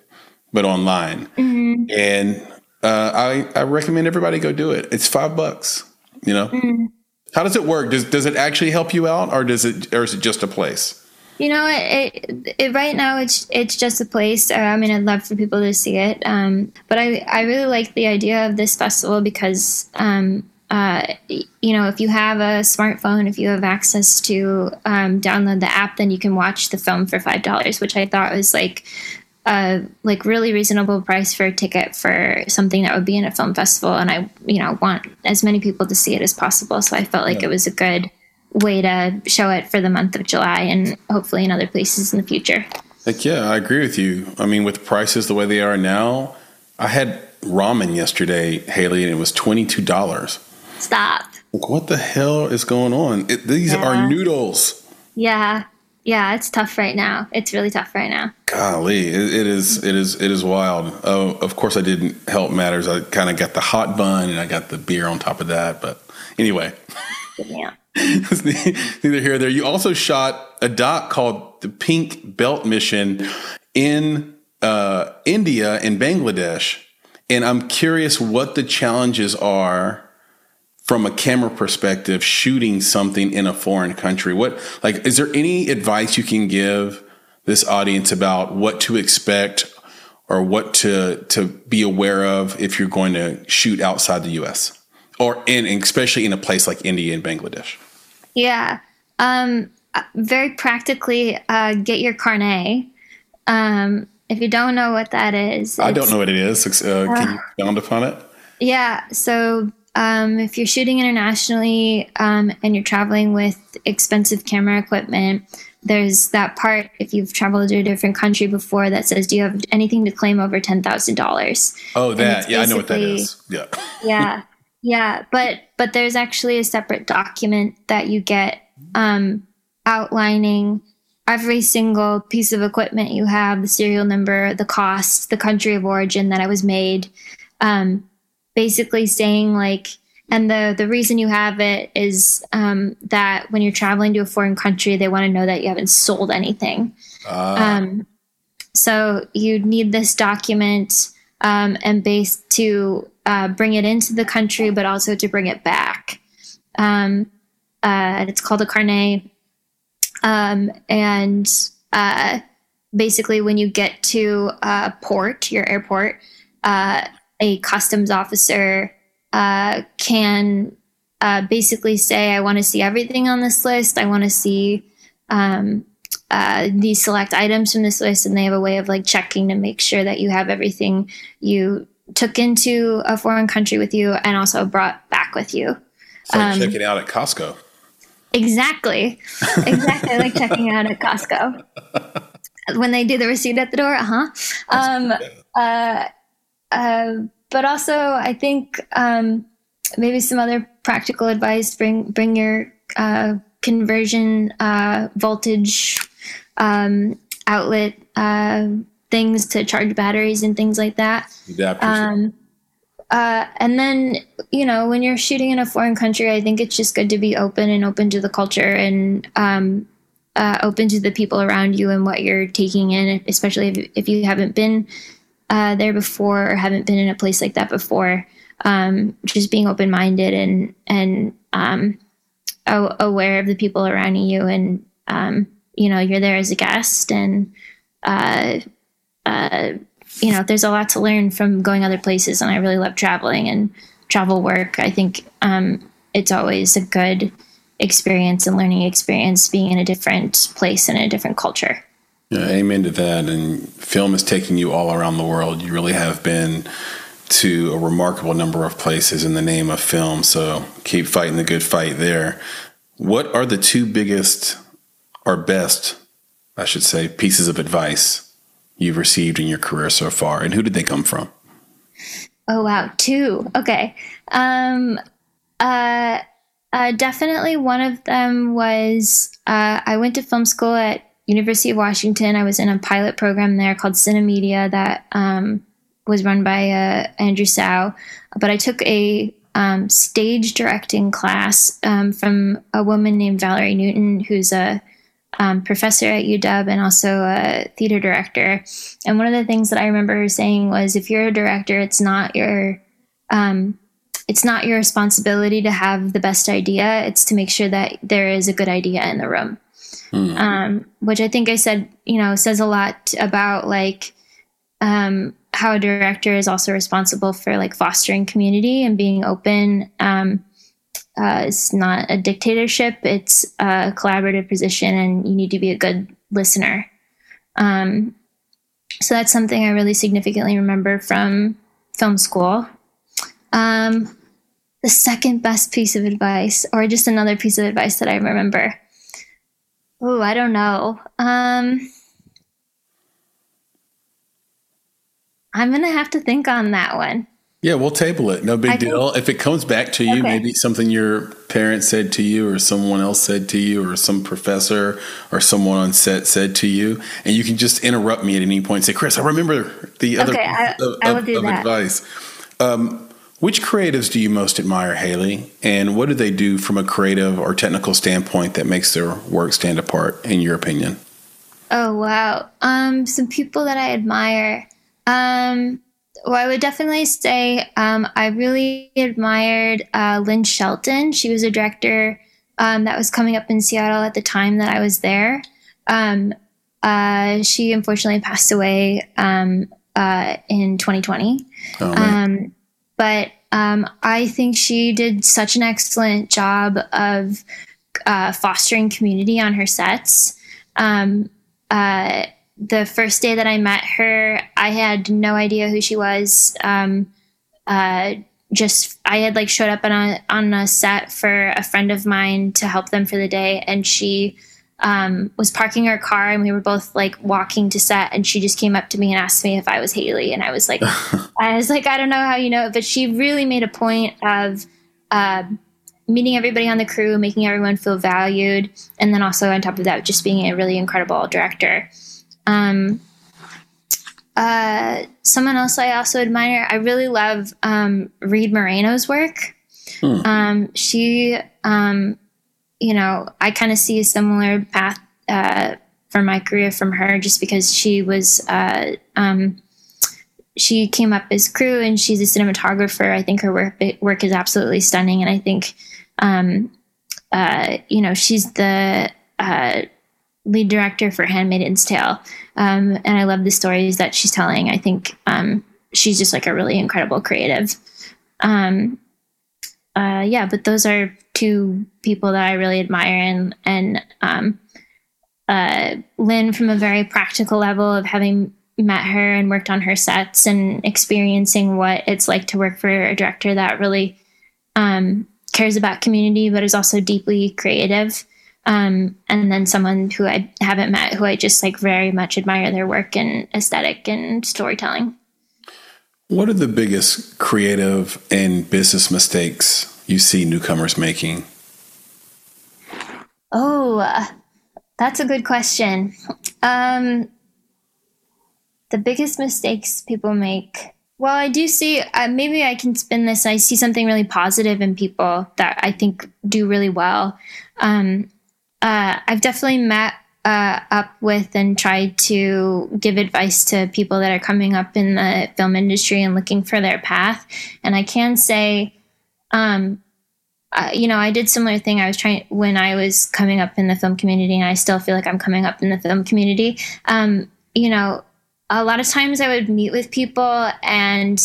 but online. Mm-hmm. And uh, I I recommend everybody go do it. It's five bucks. You know, mm-hmm. how does it work? Does does it actually help you out, or does it or is it just a place? You know, it, it, it, right now it's it's just a place. Uh, I mean, I'd love for people to see it, um, but I I really like the idea of this festival because um, uh, you know if you have a smartphone, if you have access to um, download the app, then you can watch the film for five dollars, which I thought was like a like really reasonable price for a ticket for something that would be in a film festival, and I you know want as many people to see it as possible. So I felt like yeah. it was a good way to show it for the month of July and hopefully in other places in the future. Like, yeah, I agree with you. I mean, with prices the way they are now, I had ramen yesterday, Haley, and it was twenty two dollars. Stop. What the hell is going on? It, these yeah. are noodles. Yeah, yeah, it's tough right now. It's really tough right now. Golly, it, it is. It is. It is wild. Oh, of course, I didn't help matters. I kind of got the hot bun and I got the beer on top of that. But anyway. Yeah. neither here or there. You also shot a doc called the Pink Belt Mission in uh, India and Bangladesh, and I'm curious what the challenges are from a camera perspective shooting something in a foreign country. What like is there any advice you can give this audience about what to expect or what to to be aware of if you're going to shoot outside the US or in especially in a place like India and Bangladesh? Yeah. Um, very practically, uh, get your carnet. Um, if you don't know what that is, I don't know what it is. Uh, can you expound upon it? Yeah. So um, if you're shooting internationally um, and you're traveling with expensive camera equipment, there's that part if you've traveled to a different country before that says, "Do you have anything to claim over ten thousand dollars?" Oh, that yeah, I know what that is. Yeah, yeah, yeah. But but there's actually a separate document that you get um, outlining every single piece of equipment you have, the serial number, the cost, the country of origin that it was made. Um, basically saying like and the the reason you have it is um, that when you're traveling to a foreign country, they want to know that you haven't sold anything. Uh. Um, so you need this document um, and base to uh, bring it into the country, but also to bring it back. Um, uh, it's called a carnet, um, and uh, basically, when you get to a port, your airport, uh, a customs officer uh, can uh, basically say, I want to see everything on this list. I want to see um, uh, these select items from this list. And they have a way of like checking to make sure that you have everything you took into a foreign country with you and also brought back with you. It's like um, checking out at Costco. Exactly. Exactly like checking out at Costco. When they do the receipt at the door, uh-huh. Um, uh, uh, but also, I think um, maybe some other practical advice: bring bring your uh, conversion uh, voltage um, outlet uh, things to charge batteries and things like that. Um, uh, and then, you know, when you're shooting in a foreign country, I think it's just good to be open and open to the culture and um, uh, open to the people around you and what you're taking in, especially if, if you haven't been uh, there before or haven't been in a place like that before. Um, just being open minded and and um, aware of the people around you, and um, you know you're there as a guest, and uh, uh, you know there's a lot to learn from going other places, and I really love traveling and travel work. I think um, it's always a good experience and learning experience being in a different place and a different culture. Yeah, amen to that. And film is taking you all around the world. You really have been to a remarkable number of places in the name of film. So keep fighting the good fight there. What are the two biggest or best, I should say, pieces of advice you've received in your career so far? And who did they come from? Oh, wow. Two. Okay. Um, uh, uh, definitely one of them was uh, I went to film school at University of Washington. I was in a pilot program there called Cinemedia that um, was run by uh, Andrew Tsao. But I took a um, stage directing class um, from a woman named Valerie Newton, who's a um, professor at UW and also a theater director. And one of the things that I remember her saying was, if you're a director, it's not your um, it's not your responsibility to have the best idea. It's to make sure that there is a good idea in the room mm. um, which I think I said, you know, says a lot about like um, how a director is also responsible for like fostering community and being open. Um, uh, it's not a dictatorship; it's a collaborative position, and you need to be a good listener. Um, so that's something I really significantly remember from film school. Um, the second best piece of advice, or just another piece of advice that I remember, Oh, I don't know. Um, I'm gonna have to think on that one. Yeah, we'll table it. No big I deal. Think, if it comes back to you, okay. maybe something your parents said to you, or someone else said to you, or some professor or someone on set said to you, and you can just interrupt me at any point and say, "Chris, I remember the other okay, I, of, I will do of that. advice." Um, Which creatives do you most admire, Haley? And what do they do from a creative or technical standpoint that makes their work stand apart, in your opinion? Oh, wow. Um, some people that I admire. Um, well, I would definitely say um, I really admired uh, Lynn Shelton. She was a director um, that was coming up in Seattle at the time that I was there. Um, uh, she unfortunately passed away um, uh, in 2020. Oh, um, but um, I think she did such an excellent job of uh, fostering community on her sets. Um, uh, the first day that I met her, I had no idea who she was. Um, uh, just I had like showed up on a on a set for a friend of mine to help them for the day, and she um, was parking her car and we were both like walking to set and she just came up to me and asked me if I was Haley and I was like I was like I don't know how you know it but she really made a point of uh, meeting everybody on the crew making everyone feel valued and then also on top of that just being a really incredible director um, uh, someone else I also admire I really love um, Reed Morano's work hmm. um, she um, you know, I kind of see a similar path uh, for my career from her just because she was, uh, um, she came up as crew and she's a cinematographer. I think her work, work is absolutely stunning. And I think, um, uh, you know, she's the uh, lead director for Handmaid's Tale. Um, and I love the stories that she's telling. I think um, she's just like a really incredible creative. Um, uh, yeah, but those are two people that I really admire, and and um, uh, Lynn from a very practical level of having met her and worked on her sets and experiencing what it's like to work for a director that really um, cares about community, but is also deeply creative. Um, and then someone who I haven't met, who I just like very much admire their work and aesthetic and storytelling. What are the biggest creative and business mistakes you see newcomers making? Oh, uh, that's a good question. Um, the biggest mistakes people make. Well, I do see, uh, maybe I can spin this. I see something really positive in people that I think do really well. Um, uh, I've definitely met uh, up with and tried to give advice to people that are coming up in the film industry and looking for their path. And I can say, um, uh, you know, I did similar thing. I was trying when I was coming up in the film community, and I still feel like I'm coming up in the film community. Um, you know, a lot of times I would meet with people and,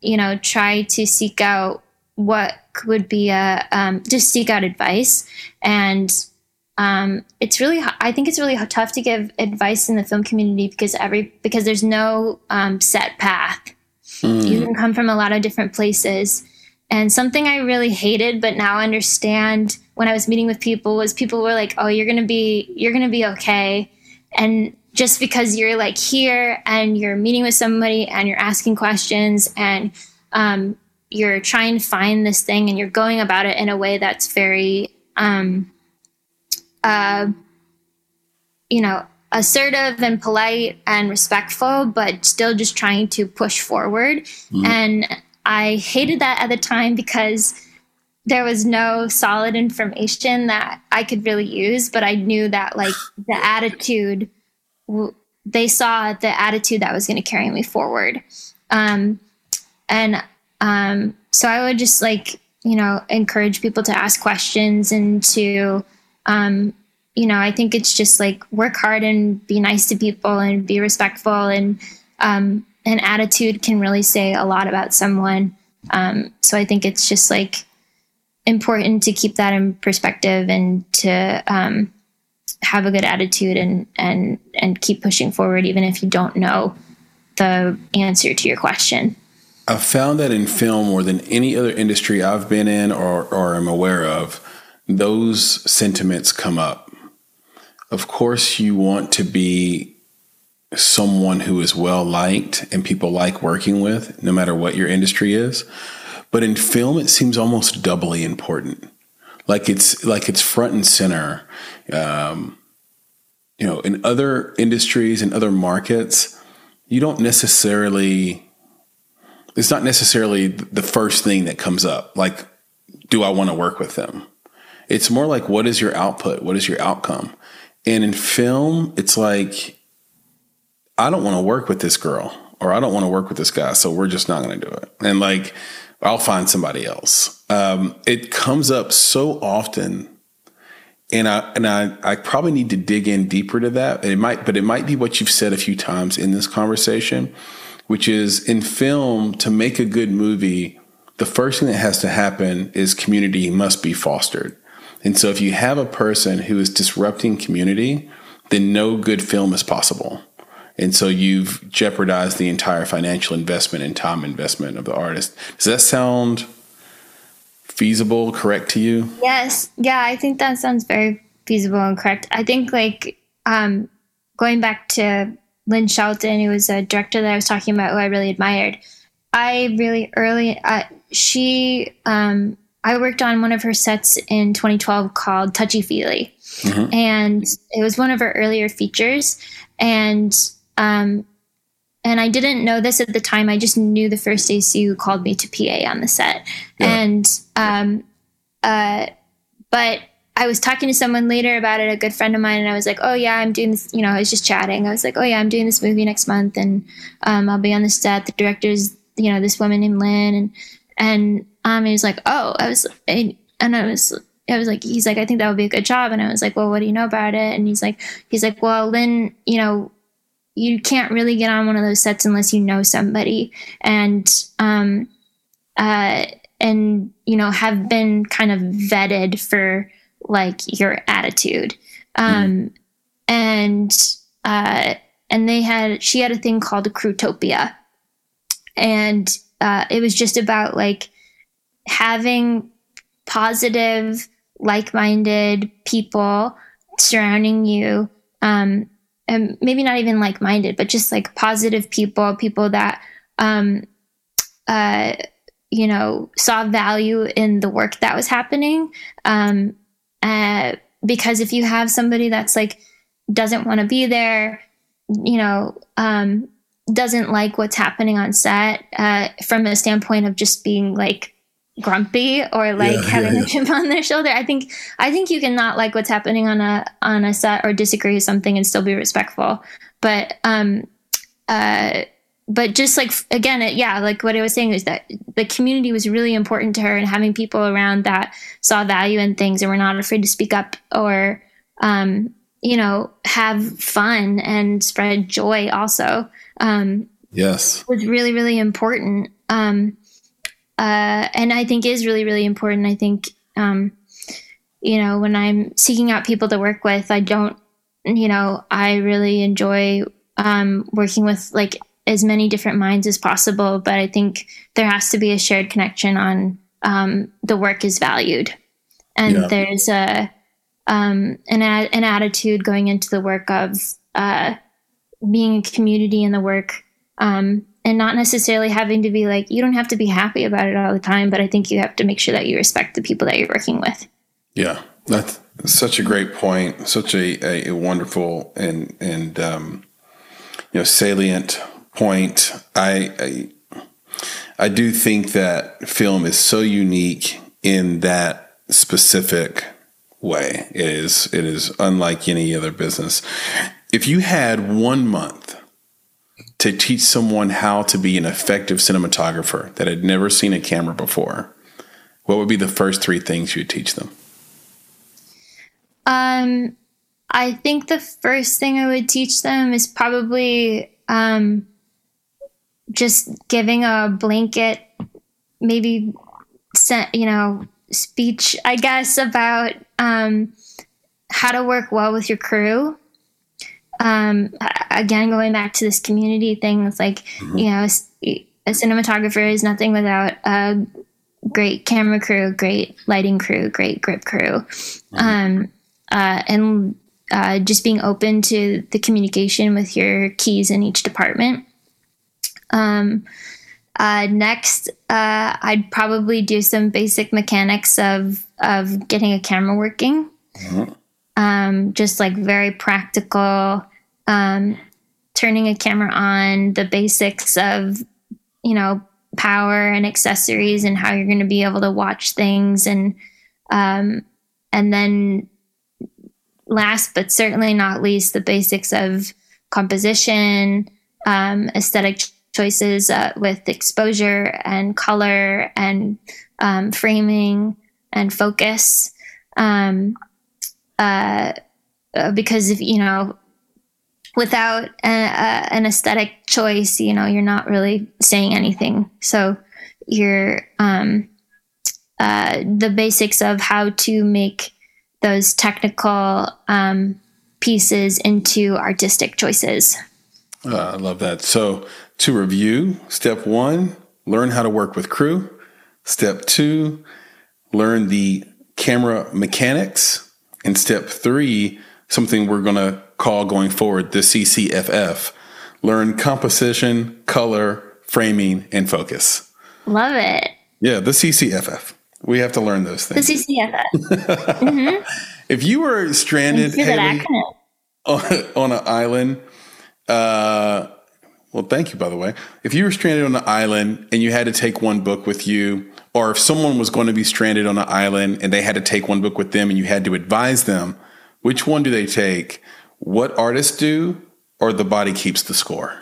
you know, try to seek out what would be a um, just seek out advice and um, it's really i think it's really tough to give advice in the film community because every because there's no um, set path mm. you can come from a lot of different places and something i really hated but now understand when i was meeting with people was people were like oh you're gonna be you're gonna be okay and just because you're like here and you're meeting with somebody and you're asking questions and um, you're trying to find this thing and you're going about it in a way that's very um, uh, you know, assertive and polite and respectful, but still just trying to push forward. Mm-hmm. And I hated that at the time because there was no solid information that I could really use, but I knew that like the attitude, they saw the attitude that was going to carry me forward. Um, and um, so I would just like, you know, encourage people to ask questions and to, um, you know, I think it's just like work hard and be nice to people and be respectful and um, an attitude can really say a lot about someone. Um, so I think it's just like important to keep that in perspective and to um, have a good attitude and and and keep pushing forward even if you don't know the answer to your question. I've found that in film more than any other industry I've been in or or am aware of those sentiments come up. Of course, you want to be someone who is well liked and people like working with, no matter what your industry is. But in film, it seems almost doubly important. Like it's like it's front and center. Um, you know, in other industries and other markets, you don't necessarily it's not necessarily the first thing that comes up. Like, do I want to work with them? It's more like, what is your output? What is your outcome? And in film, it's like, I don't want to work with this girl or I don't want to work with this guy. So we're just not going to do it. And like, I'll find somebody else. Um, it comes up so often. And I and I, I probably need to dig in deeper to that. It might, but it might be what you've said a few times in this conversation, which is in film to make a good movie, the first thing that has to happen is community must be fostered. And so if you have a person who is disrupting community, then no good film is possible. And so you've jeopardized the entire financial investment and time investment of the artist. Does that sound feasible, correct to you? Yes. Yeah, I think that sounds very feasible and correct. I think like um, going back to Lynn Shelton, who was a director that I was talking about, who I really admired. I really early, uh, she, um, I worked on one of her sets in 2012 called Touchy Feely. Mm-hmm. And it was one of her earlier features. And um, and I didn't know this at the time. I just knew the first AC who called me to PA on the set. Yeah. And, um, uh, but I was talking to someone later about it, a good friend of mine, and I was like, oh, yeah, I'm doing this. You know, I was just chatting. I was like, oh, yeah, I'm doing this movie next month, and um, I'll be on the set. The director's, you know, this woman named Lynn. And, and um, he was like, oh, I was, and I was, I was like, he's like, I think that would be a good job. And I was like, well, what do you know about it? And he's like, he's like, well, Lynn, you know, you can't really get on one of those sets unless you know somebody. And um uh and you know have been kind of vetted for like your attitude. Um mm. and uh and they had she had a thing called a crewtopia and uh it was just about like having positive like-minded people surrounding you um and maybe not even like minded, but just like positive people, people that, um, uh, you know, saw value in the work that was happening. Um, uh, because if you have somebody that's like doesn't want to be there, you know, um, doesn't like what's happening on set uh, from a standpoint of just being like grumpy or like yeah, having yeah, a chip on their shoulder. I think I think you can not like what's happening on a on a set or disagree with something and still be respectful. But um uh but just like again it, yeah like what i was saying is that the community was really important to her and having people around that saw value in things and were not afraid to speak up or um you know have fun and spread joy also um yes was really really important um uh, and I think is really really important. I think um, you know when I'm seeking out people to work with, I don't you know I really enjoy um, working with like as many different minds as possible. But I think there has to be a shared connection on um, the work is valued, and yeah. there's a um, an an attitude going into the work of uh, being a community in the work um, and not necessarily having to be like you don't have to be happy about it all the time but i think you have to make sure that you respect the people that you're working with. Yeah that's such a great point such a, a, wonderful and and um, you know salient point. I, I i do think that film is so unique in that specific way. It is it is unlike any other business. If you had one month to teach someone how to be an effective cinematographer that had never seen a camera before, what would be the first three things you'd teach them? Um, I think the first thing I would teach them is probably um, just giving a blanket, maybe, you know, speech, I guess, about um, how to work well with your crew um, again, going back to this community thing, it's like, mm-hmm. you know, a cinematographer is nothing without a great camera crew, great lighting crew, great grip crew. Mm-hmm. Um, uh, and uh, just being open to the communication with your keys in each department. Um, uh, next, uh, I'd probably do some basic mechanics of of getting a camera working. Mm-hmm. Um, just like very practical um, turning a camera on, the basics of, you know, power and accessories and how you're going to be able to watch things and um, and then last but certainly not least the basics of composition um, aesthetic choices uh, with exposure and color and um, framing and focus. Um, uh, uh because if you know without a, a, an aesthetic choice, you know, you're not really saying anything. So you're um, uh, the basics of how to make those technical um, pieces into artistic choices. Uh, I love that. So to review, step one, learn how to work with crew. Step two, learn the camera mechanics. And step three, something we're going to call going forward the CCFF. Learn composition, color, framing, and focus. Love it. Yeah, the CCFF. We have to learn those things. The CCFF. mm-hmm. If you were stranded Haley, on, on an island, uh, well, thank you, by the way. If you were stranded on an island and you had to take one book with you, or if someone was going to be stranded on an island and they had to take one book with them and you had to advise them, which one do they take? What artists do or the body keeps the score?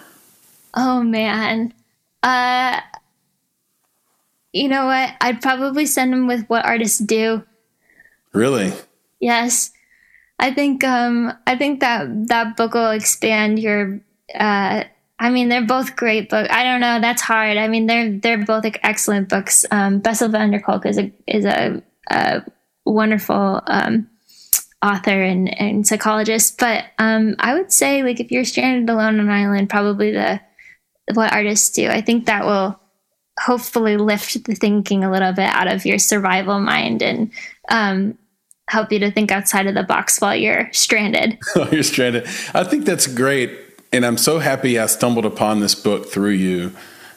Oh man. Uh you know what? I'd probably send them with what artists do. Really? Yes. I think um I think that that book will expand your uh I mean they're both great books. I don't know, that's hard. I mean they're they're both excellent books. Um Bessel van der Kolk is a is a, a wonderful um author and, and psychologist. But um, I would say, like, if you're stranded alone on an island, probably the what artists do. I think that will hopefully lift the thinking a little bit out of your survival mind and um, help you to think outside of the box while you're stranded. you're stranded. I think that's great. And I'm so happy I stumbled upon this book through you.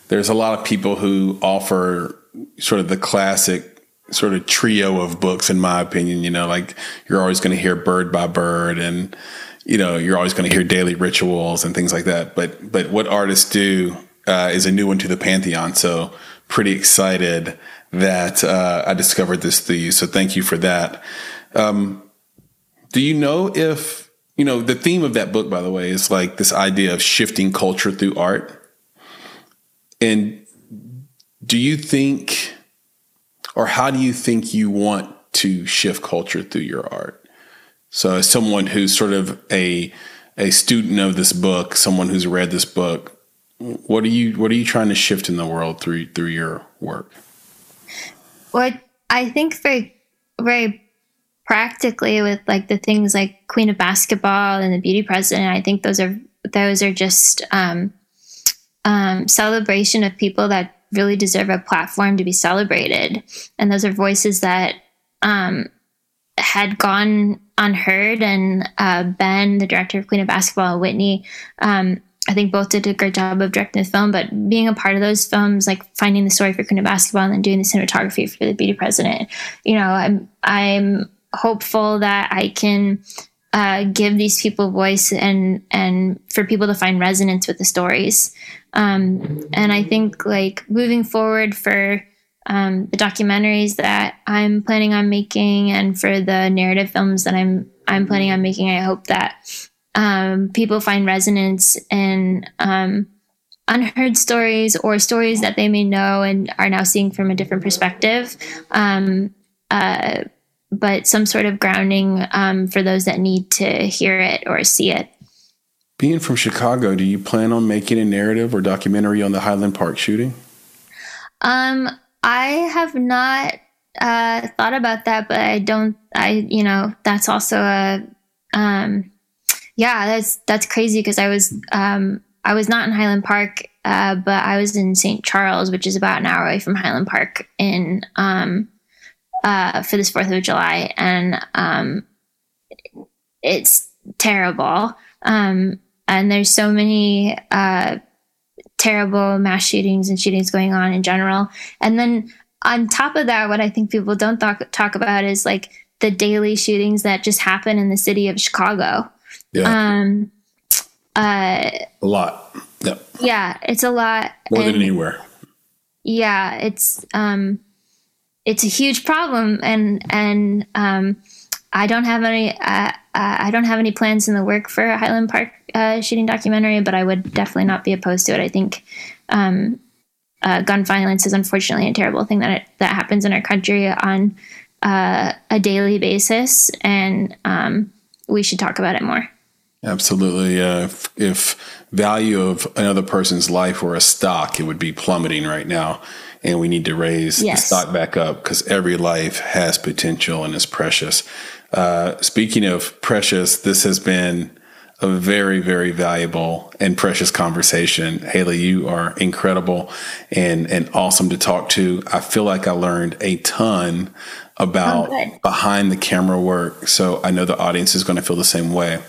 There's a lot of people who offer sort of the classic sort of trio of books, in my opinion. You know, like you're always going to hear Bird by Bird, and you know you're always going to hear Daily Rituals and things like that. But but what artists do uh, is a new one to the pantheon. So pretty excited that uh, I discovered this through you. So thank you for that. Um, do you know if you know the theme of that book? By the way, is like this idea of shifting culture through art. And do you think or how do you think you want to shift culture through your art? So, as someone who's sort of a a student of this book, someone who's read this book, what are you what are you trying to shift in the world through through your work? What I think very very practically with like the things like Queen of Basketball and the Beauty President, I think those are those are just um, um, celebration of people that really deserve a platform to be celebrated. And those are voices that um, had gone unheard. And uh, Ben, the director of Queen of Basketball, Whitney, um, I think both did a great job of directing the film. But being a part of those films, like finding the story for Queen of Basketball and then doing the cinematography for The Beauty President, you know, I'm I'm hopeful that I can uh, give these people voice and and for people to find resonance with the stories. Um, and I think like moving forward for um, the documentaries that I'm planning on making and for the narrative films that I'm I'm planning on making, I hope that um, people find resonance in um, unheard stories or stories that they may know and are now seeing from a different perspective. Um, uh, but some sort of grounding um, for those that need to hear it or see it. Being from Chicago, do you plan on making a narrative or documentary on the Highland Park shooting? Um, I have not uh, thought about that, but I don't. I you know that's also a um, yeah that's that's crazy because I was um, I was not in Highland Park, uh, but I was in St. Charles, which is about an hour away from Highland Park in um, uh, for this Fourth of July, and um, it's terrible. Um, and there's so many uh, terrible mass shootings and shootings going on in general. And then on top of that, what I think people don't talk talk about is like the daily shootings that just happen in the city of Chicago. Yeah. Um, uh, a lot. Yeah. Yeah, it's a lot. More and, than anywhere. yeah, it's um, it's a huge problem, and and um, I don't have any uh, I don't have any plans in the work for a Highland Park uh, shooting documentary, but I would definitely not be opposed to it. I think um, uh, gun violence is unfortunately a terrible thing that it, that happens in our country on uh, a daily basis, and um, we should talk about it more. Absolutely. Uh, if, if, value of another person's life were a stock, it would be plummeting right now, and we need to raise yes. the stock back up because every life has potential and is precious. Uh, speaking of precious, this has been a very, very valuable and precious conversation. Haley, you are incredible and, and awesome to talk to. I feel like I learned a ton about oh, behind the camera work. So I know the audience is going to feel the same way.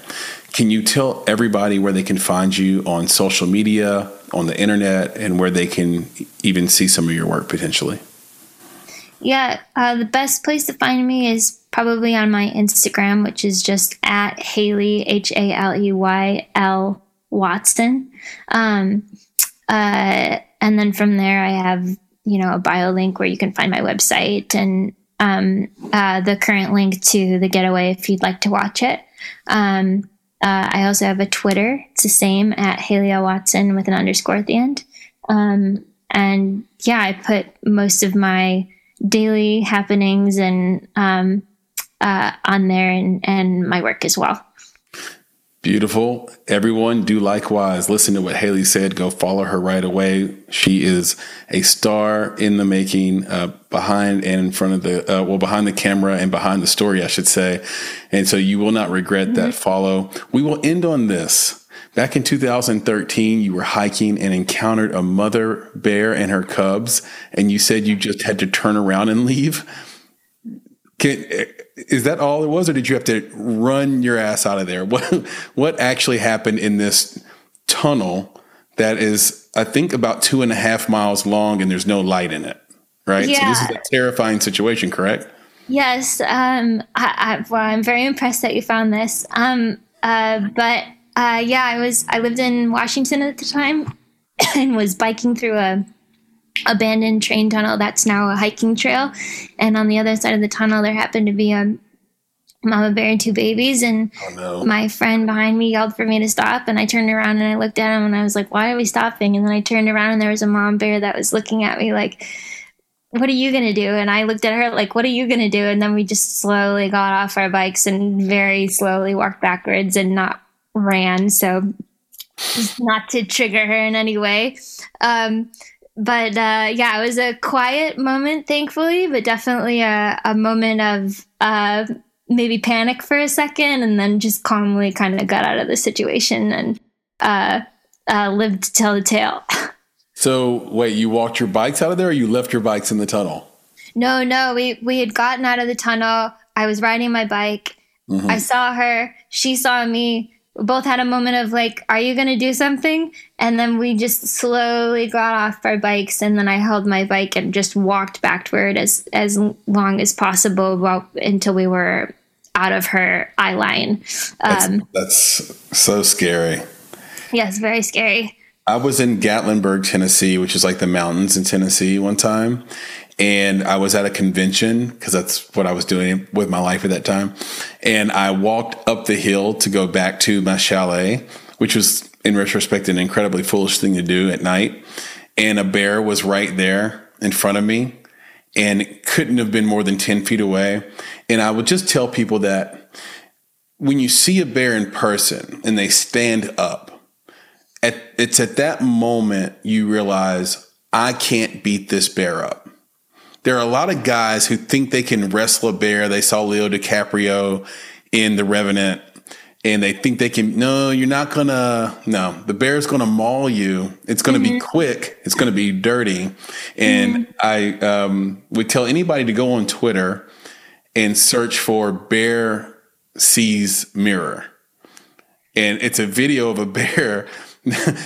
Can you tell everybody where they can find you on social media, on the internet, and where they can even see some of your work potentially? Yeah, uh, the best place to find me is probably on my Instagram, which is just at Haley H A L E Y L Watson. Um, uh, and then from there, I have you know a bio link where you can find my website and um, uh, the current link to the getaway if you'd like to watch it. Um, uh, I also have a Twitter. It's the same at Haley Watson with an underscore at the end. Um, and yeah, I put most of my daily happenings and um, uh, on there and, and my work as well. Beautiful. Everyone do likewise. Listen to what Haley said. Go follow her right away. She is a star in the making, uh, behind and in front of the, uh, well, behind the camera and behind the story, I should say. And so you will not regret mm-hmm. that follow. We will end on this. Back in 2013, you were hiking and encountered a mother bear and her cubs, and you said you just had to turn around and leave. Can, is that all it was, or did you have to run your ass out of there? What what actually happened in this tunnel that is, I think, about two and a half miles long, and there's no light in it, right? Yeah. So this is a terrifying situation, correct? Yes. Um, I, I, well, I'm very impressed that you found this. Um, uh, but uh, yeah, I was I lived in Washington at the time and was biking through a abandoned train tunnel that's now a hiking trail. And on the other side of the tunnel, there happened to be a mama bear and two babies. And oh, no. my friend behind me yelled for me to stop. And I turned around and I looked at him and I was like, why are we stopping? And then I turned around and there was a mom bear that was looking at me like, what are you going to do? And I looked at her like, what are you going to do? And then we just slowly got off our bikes and very slowly walked backwards and not ran. So just not to trigger her in any way. Um, but uh, yeah, it was a quiet moment, thankfully, but definitely a, a moment of uh, maybe panic for a second, and then just calmly kind of got out of the situation and uh, uh lived to tell the tale. so, wait, you walked your bikes out of there, or you left your bikes in the tunnel? No, no, we we had gotten out of the tunnel. I was riding my bike. Mm-hmm. I saw her. She saw me both had a moment of like, are you going to do something? And then we just slowly got off our bikes. And then I held my bike and just walked backward as, as long as possible while, until we were out of her eye line. Um, that's, that's so scary. Yes, very scary. I was in Gatlinburg, Tennessee, which is like the mountains in Tennessee one time and I was at a convention because that's what I was doing with my life at that time. And I walked up the hill to go back to my chalet, which was in retrospect an incredibly foolish thing to do at night. And a bear was right there in front of me and couldn't have been more than 10 feet away. And I would just tell people that when you see a bear in person and they stand up, at, it's at that moment you realize I can't beat this bear up there are a lot of guys who think they can wrestle a bear. They saw Leo DiCaprio in The Revenant and they think they can no you're not gonna no the bear's gonna maul you it's gonna mm-hmm. be quick it's gonna be dirty and mm-hmm. i um, would tell anybody to go on twitter and search for bear sees mirror and it's a video of a bear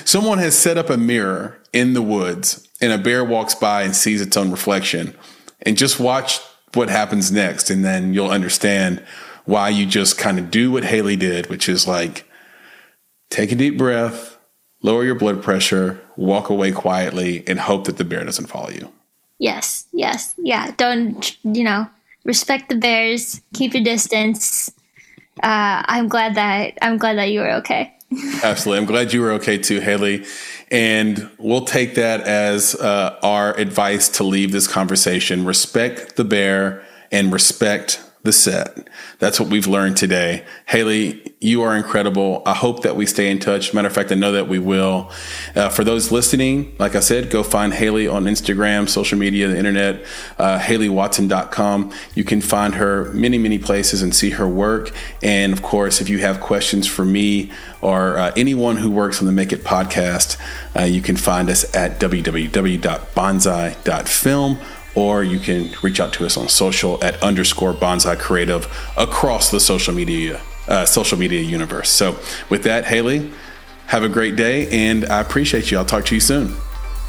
someone has set up a mirror in the woods and a bear walks by and sees its own reflection and just watch what happens next and then you'll understand why you just kind of do what Haley did, which is like take a deep breath, lower your blood pressure, walk away quietly, and hope that the bear doesn't follow you. Yes, yes, yeah. Don't, you know, respect the bears, keep your distance. Uh, I'm glad that I'm glad that you were okay. Absolutely. I'm glad you were okay too, Haley. And we'll take that as uh, our advice to leave this conversation. Respect the bear and respect the set. That's what we've learned today. Haley, you are incredible. I hope that we stay in touch. Matter of fact, I know that we will. Uh, for those listening, like I said, go find Haley on Instagram, social media, the internet, uh, HaleyWatson.com. You can find her many, many places and see her work. And of course, if you have questions for me or uh, anyone who works on the Make It podcast, uh, you can find us at www.bonsai.film or you can reach out to us on social at underscore bonsai creative across the social media uh, social media universe. So with that, Haley, have a great day, and I appreciate you. I'll talk to you soon.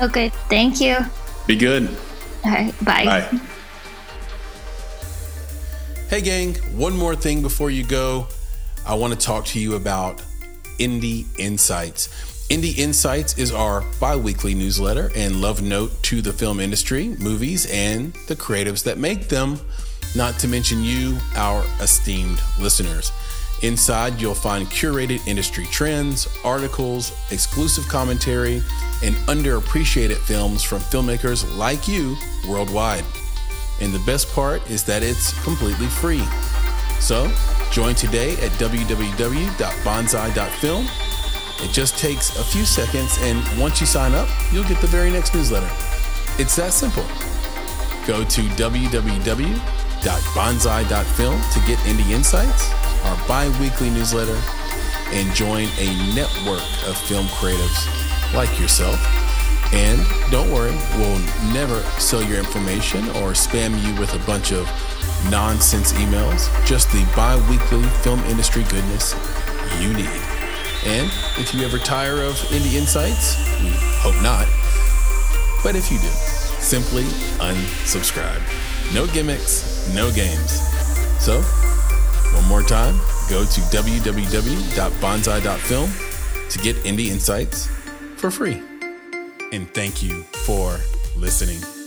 Okay, thank you. Be good. All right, bye. Bye. Hey, gang, one more thing before you go. I want to talk to you about Indie Insights. Indie Insights is our bi weekly newsletter and love note to the film industry, movies, and the creatives that make them, not to mention you, our esteemed listeners. Inside, you'll find curated industry trends, articles, exclusive commentary, and underappreciated films from filmmakers like you worldwide. And the best part is that it's completely free. So, join today at www.bonsai.film it just takes a few seconds, and once you sign up, you'll get the very next newsletter. It's that simple. Go to www.bonsai.film to get Indie Insights, our bi weekly newsletter, and join a network of film creatives like yourself. And don't worry, we'll never sell your information or spam you with a bunch of nonsense emails, just the bi weekly film industry goodness you need. And if you ever tire of Indie Insights, we hope not. But if you do, simply unsubscribe. No gimmicks, no games. So, one more time, go to www.bonsai.film to get Indie Insights for free. And thank you for listening.